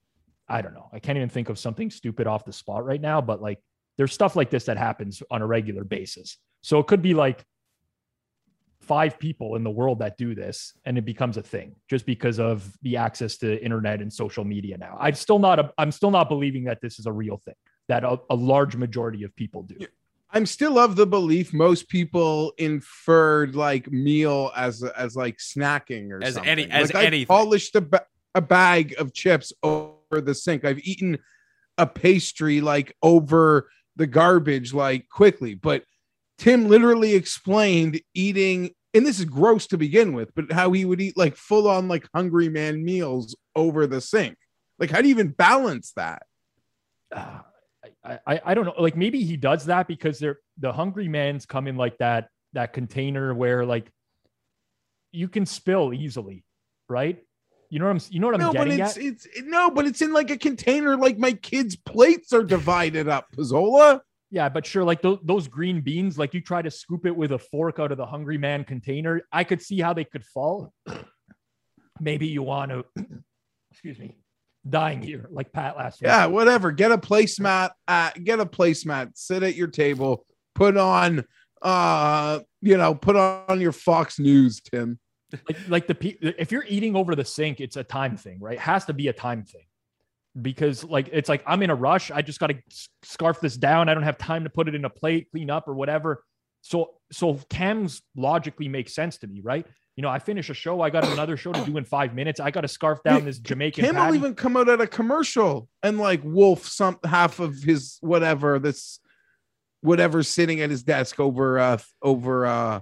I don't know. I can't even think of something stupid off the spot right now, but like there's stuff like this that happens on a regular basis. So it could be like five people in the world that do this and it becomes a thing just because of the access to internet and social media now. I'm still not a, I'm still not believing that this is a real thing that a, a large majority of people do. I'm still of the belief most people inferred like meal as as like snacking or As something. any- as like, I've polished a, ba- a bag of chips over the sink. I've eaten a pastry like over the garbage like quickly, but Tim literally explained eating, and this is gross to begin with, but how he would eat like full on like hungry man meals over the sink. Like, how do you even balance that? uh, I, I I don't know. Like maybe he does that because they're the hungry man's come in like that that container where like you can spill easily, right? You know what I'm you know what I'm no, but getting it's at? it's no, but it's in like a container. Like my kids' plates are divided up. Pizzola. Yeah, but sure, like those those green beans, like you try to scoop it with a fork out of the hungry man container. I could see how they could fall. maybe you want to, excuse me, dying here like Pat last week. Yeah, whatever. Get a placemat. At, get a placemat. Sit at your table. Put on, uh, you know, put on your Fox News, Tim. like, like the if you're eating over the sink, it's a time thing, right? It has to be a time thing because like it's like I'm in a rush. I just got to scarf this down. I don't have time to put it in a plate, clean up, or whatever. So so Cam's logically makes sense to me, right? You know, I finish a show. I got another show to do in five minutes. I got to scarf down this Jamaican. Cam will even come out at a commercial and like wolf some half of his whatever this whatever sitting at his desk over uh over uh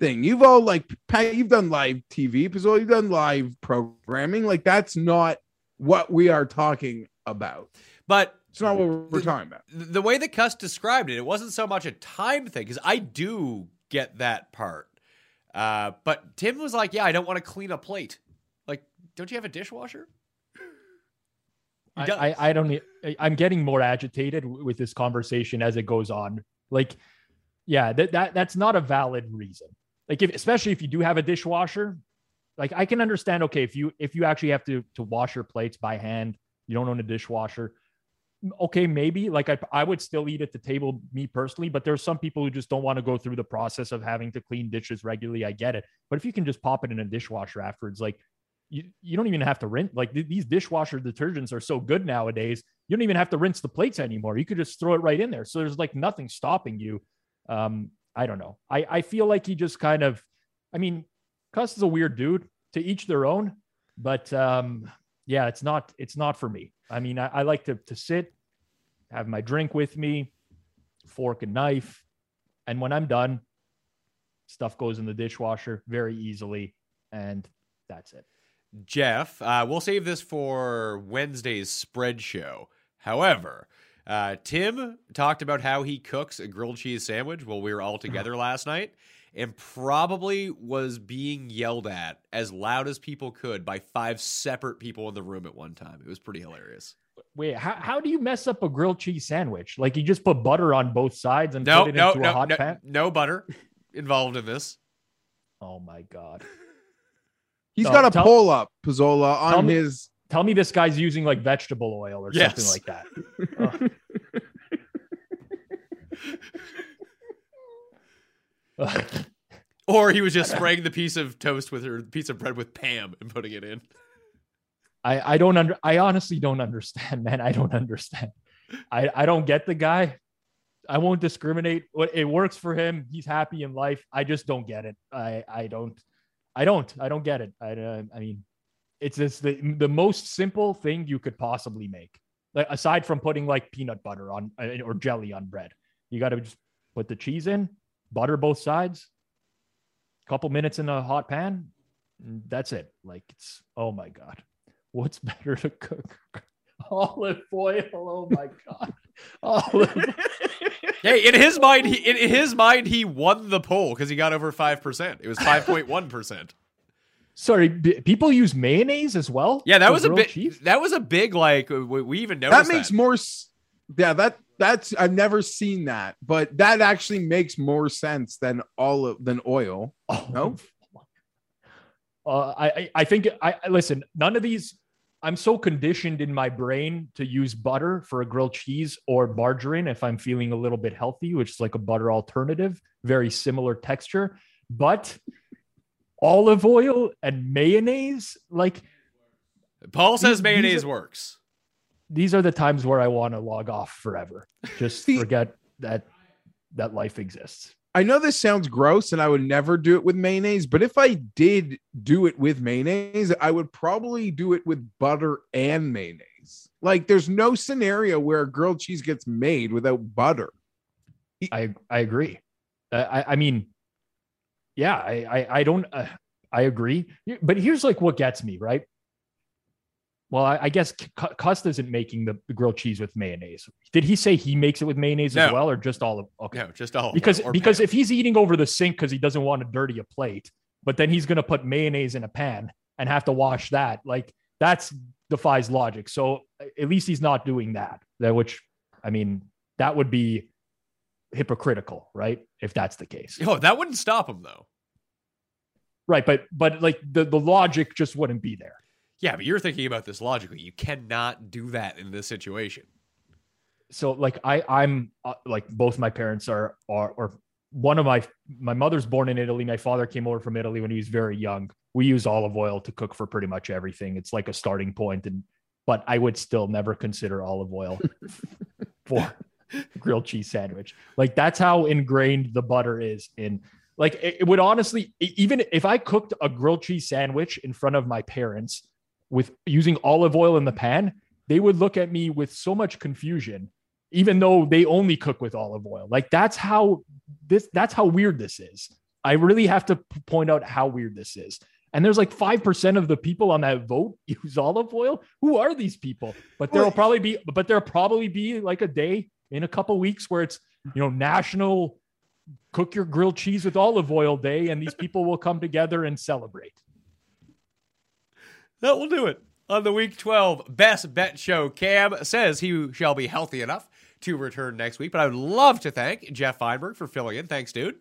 thing. You've all like Pat, you've done live TV, Pizzola, you've done live programming. Like that's not what we are talking about. But It's not what we're talking about. the way that Cuss described it, it wasn't so much a time thing because I do get that part. Uh, but Tim was like, "Yeah, I don't want to clean a plate. Like, don't you have a dishwasher?" I. I, I don't. I'm getting more agitated with this conversation as it goes on. Like, yeah, that, that that's not a valid reason. Like, if especially if you do have a dishwasher, like I can understand. Okay, if you if you actually have to to wash your plates by hand, you don't own a dishwasher. Okay, maybe like I I would still eat at the table, me personally. But there's some people who just don't want to go through the process of having to clean dishes regularly. I get it, but if you can just pop it in a dishwasher afterwards, like you, you don't even have to rinse like th- these dishwasher detergents are so good nowadays you don't even have to rinse the plates anymore you could just throw it right in there so there's like nothing stopping you um i don't know i i feel like he just kind of i mean cuss is a weird dude to each their own but um yeah it's not it's not for me. I mean i, I like to to sit have my drink with me fork and knife and when i'm done stuff goes in the dishwasher very easily and that's it. Jeff, uh, we'll save this for Wednesday's spread show. However, uh, Tim talked about how he cooks a grilled cheese sandwich while we were all together last night and probably was being yelled at as loud as people could by five separate people in the room at one time. It was pretty hilarious. Wait, how, how do you mess up a grilled cheese sandwich? Like you just put butter on both sides and No, put it no, into a hot no, pan? no butter involved in this. Oh my god. He's No, got a tell- pull up, Pizzola, tell on me- his. Tell me this guy's using like vegetable oil or Yes. something like that. Ugh. Or he was just spraying the piece of toast with her piece of bread with Pam and putting it in. I, I don't under I honestly don't understand, man. I don't understand. I, I don't get the guy. I won't discriminate. What it works for him. He's happy in life. I just don't get it. I I don't I don't I don't get it. I uh, I mean, it's just the the most simple thing you could possibly make. Like aside from putting like peanut butter on uh, or jelly on bread, you got to just put the cheese in, butter both sides, couple minutes in a hot pan. and That's it. Like it's oh my god, what's better to cook? Olive oil. Oh my god, olive. Hey, in his mind, he in his mind he won the poll because he got over five percent. It was five point one percent. Sorry, b- people use mayonnaise as well. Yeah, that was a grilled bit. That was a big like. We, we even noticed That makes more. s- Yeah, that that's I've never seen that, but that actually makes more sense than olive than oil. Oh, No? Uh, I, I I think I I- listen. None of these. I'm so conditioned in my brain to use butter for a grilled cheese or margarine if I'm feeling a little bit healthy, which is like a butter alternative, very similar texture. But olive oil and mayonnaise, like Paul says These- these mayonnaise are- works. These are the times where I want to log off forever. Just See- forget that that life exists. I know this sounds gross and I would never do it with mayonnaise, but if I did do it with mayonnaise, I would probably do it with butter and mayonnaise. Like there's no scenario where a grilled cheese gets made without butter. I I agree. I I, I mean, yeah, I I, I don't. Uh, I agree. But here's like what gets me right. Well, I, I guess C- Cust isn't making the, the grilled cheese with mayonnaise. Did he say he makes it with mayonnaise as well, or just olive? Okay, No, just all because because if he's eating over the sink because he doesn't want to dirty a plate, but then he's going to put mayonnaise in a pan and have to wash that, like that's defies logic. So at least he's not doing that. That which I mean, that would be hypocritical, right? If that's the case, oh, that wouldn't stop him though. right? But but like the the logic just wouldn't be there. Yeah, but you're thinking about this logically. You cannot do that in this situation. so like I I'm uh, like both my parents are are or one of my my mother's born in Italy. My father came over from Italy when he was very young. We use olive oil to cook for pretty much everything. It's like a starting point, and but I would still never consider olive oil for grilled cheese sandwich. Like that's how ingrained the butter is in. Like it, it would honestly, even if I cooked a grilled cheese sandwich in front of my parents with using olive oil in the pan, they would look at me with so much confusion even though they only cook with olive oil. Like that's how this that's how weird this is. I really have to point out how weird this is. And there's like 5% of the people on that vote use olive oil? Who are these people? But there'll probably be but there'll probably be like a day in a couple weeks where it's you know national cook your grilled cheese with olive oil day, and these people will come together and celebrate. That will do it on the Week 12 Best Bet Show. Cam says he shall be healthy enough to return next week, but I would love to thank Jeff Feinberg for filling in. Thanks, dude.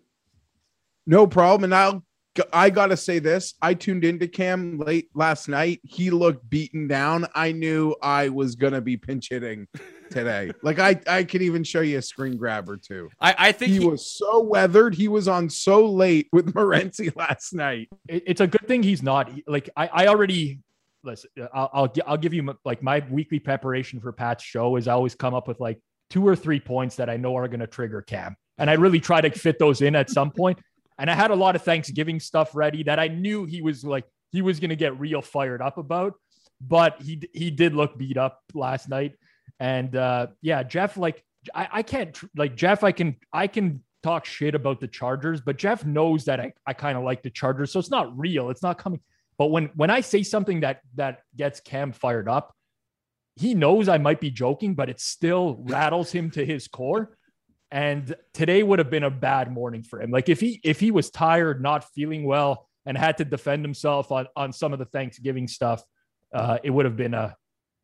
No problem. And I'll I gotta say this. I tuned into Cam late last night. He looked beaten down. I knew I was gonna be pinch hitting today. like I I could even show you a screen grab or two. I, I think He, he, was so weathered. He was on so late with Morency last night. It, it's a good thing he's not like I, I already listen. I'll, I'll I'll give you like my weekly preparation for Pat's show is I always come up with like two or three points that I know are going to trigger Cam, and I really try to fit those in at some point. And I had a lot of Thanksgiving stuff ready that I knew he was like he was going to get real fired up about, but he he did look beat up last night, and uh, yeah, Jeff like I, I can't like Jeff I can I can talk shit about the Chargers, but Jeff knows that I, I kind of like the Chargers, so it's not real. It's not coming. But when when I say something that that gets Cam fired up, he knows I might be joking, but it still rattles him to his core. And today would have been a bad morning for him. Like if he if he was tired, not feeling well, and had to defend himself on on some of the Thanksgiving stuff, uh, it would have been a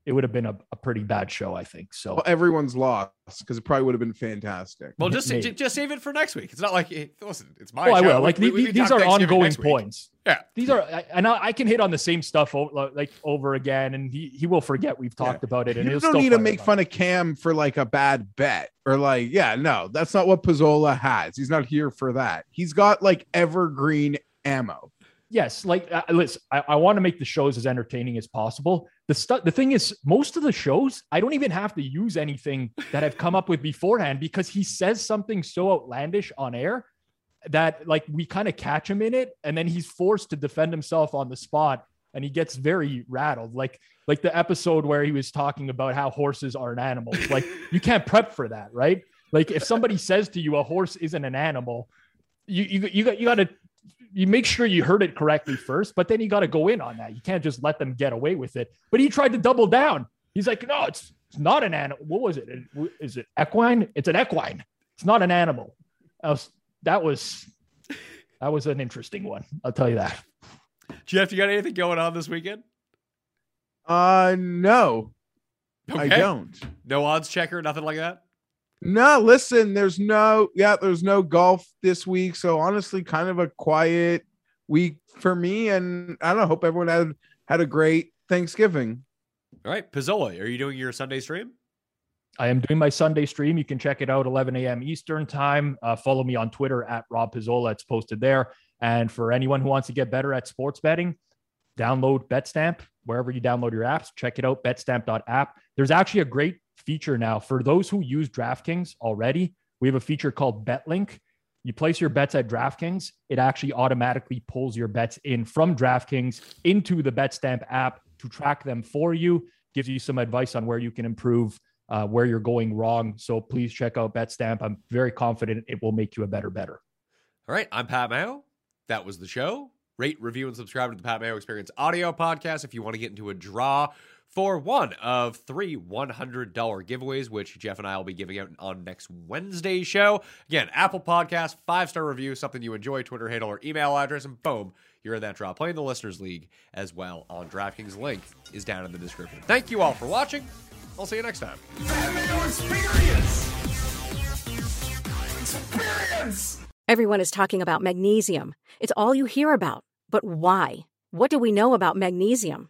it would have been a, a pretty bad show, I think. So Well, everyone's lost because it probably would have been fantastic. well, just Maybe. j- just save it for next week. It's not like it, listen, it's my oh, I will. Like We- the- we these are ongoing points. Yeah. These are, and I, I can hit on the same stuff o- like over again, and he he will forget we've talked about it. And you he'll don't still need to make up. fun of Cam for like a bad bet or like, yeah, no, that's not what Pizzola has. He's not here for that. He's got like evergreen ammo. Yes like uh, listen I, I want to make the shows as entertaining as possible. The stuff the thing is most of the shows i don't even have to use anything that i've come up with beforehand because he says something so outlandish on air that like we kind of catch him in it and then he's forced to defend himself on the spot and he gets very rattled. Like like the episode where he was talking about how horses aren't animals like you can't prep for that right? Like if somebody says to you a horse isn't an animal you you, you got you got to you make sure you heard it correctly first, but then you got to go in on that. You can't just let them get away with it. But he tried to double down. He's like, no, it's, it's not an animal. What was it? Is it equine? It's an equine. It's not an animal. That was that was, that was an interesting one. I'll tell you that. Jeff, you got anything going on this weekend? Uh no, I don't. No odds checker, nothing like that. No, listen, there's no, yeah, there's no golf this week. So honestly, kind of a quiet week for me. And I don't know, hope everyone had had a great Thanksgiving. All right, Pizzola, are you doing your Sunday stream? I am doing my Sunday stream. You can check it out 11 a.m. Eastern time. Uh, follow me on Twitter at Rob Pizzola. It's posted there. And for anyone who wants to get better at sports betting, download BetStamp wherever you download your apps. Check it out, betstamp.app. There's actually a great feature now for those who use DraftKings already. We have a feature called BetLink. You place your bets at DraftKings, it actually automatically pulls your bets in from DraftKings into the BetStamp app to track them for you, gives you some advice on where you can improve, uh, where you're going wrong. So please check out BetStamp. I'm very confident it will make you a better better. All right, I'm Pat Mayo. That was the show. Rate, review, and subscribe to the Pat Mayo Experience audio podcast if you want to get into a draw for one of three $100 giveaways, which Jeff and I will be giving out on next Wednesday's show. Again, Apple Podcast, five star review, something you enjoy, Twitter handle or email address, and boom, you're in that draw. Playing the Listeners League as well on DraftKings. Link is down in the description. Thank you all for watching. I'll see you next time. Everyone is talking about magnesium. It's all you hear about. But why? What do we know about magnesium?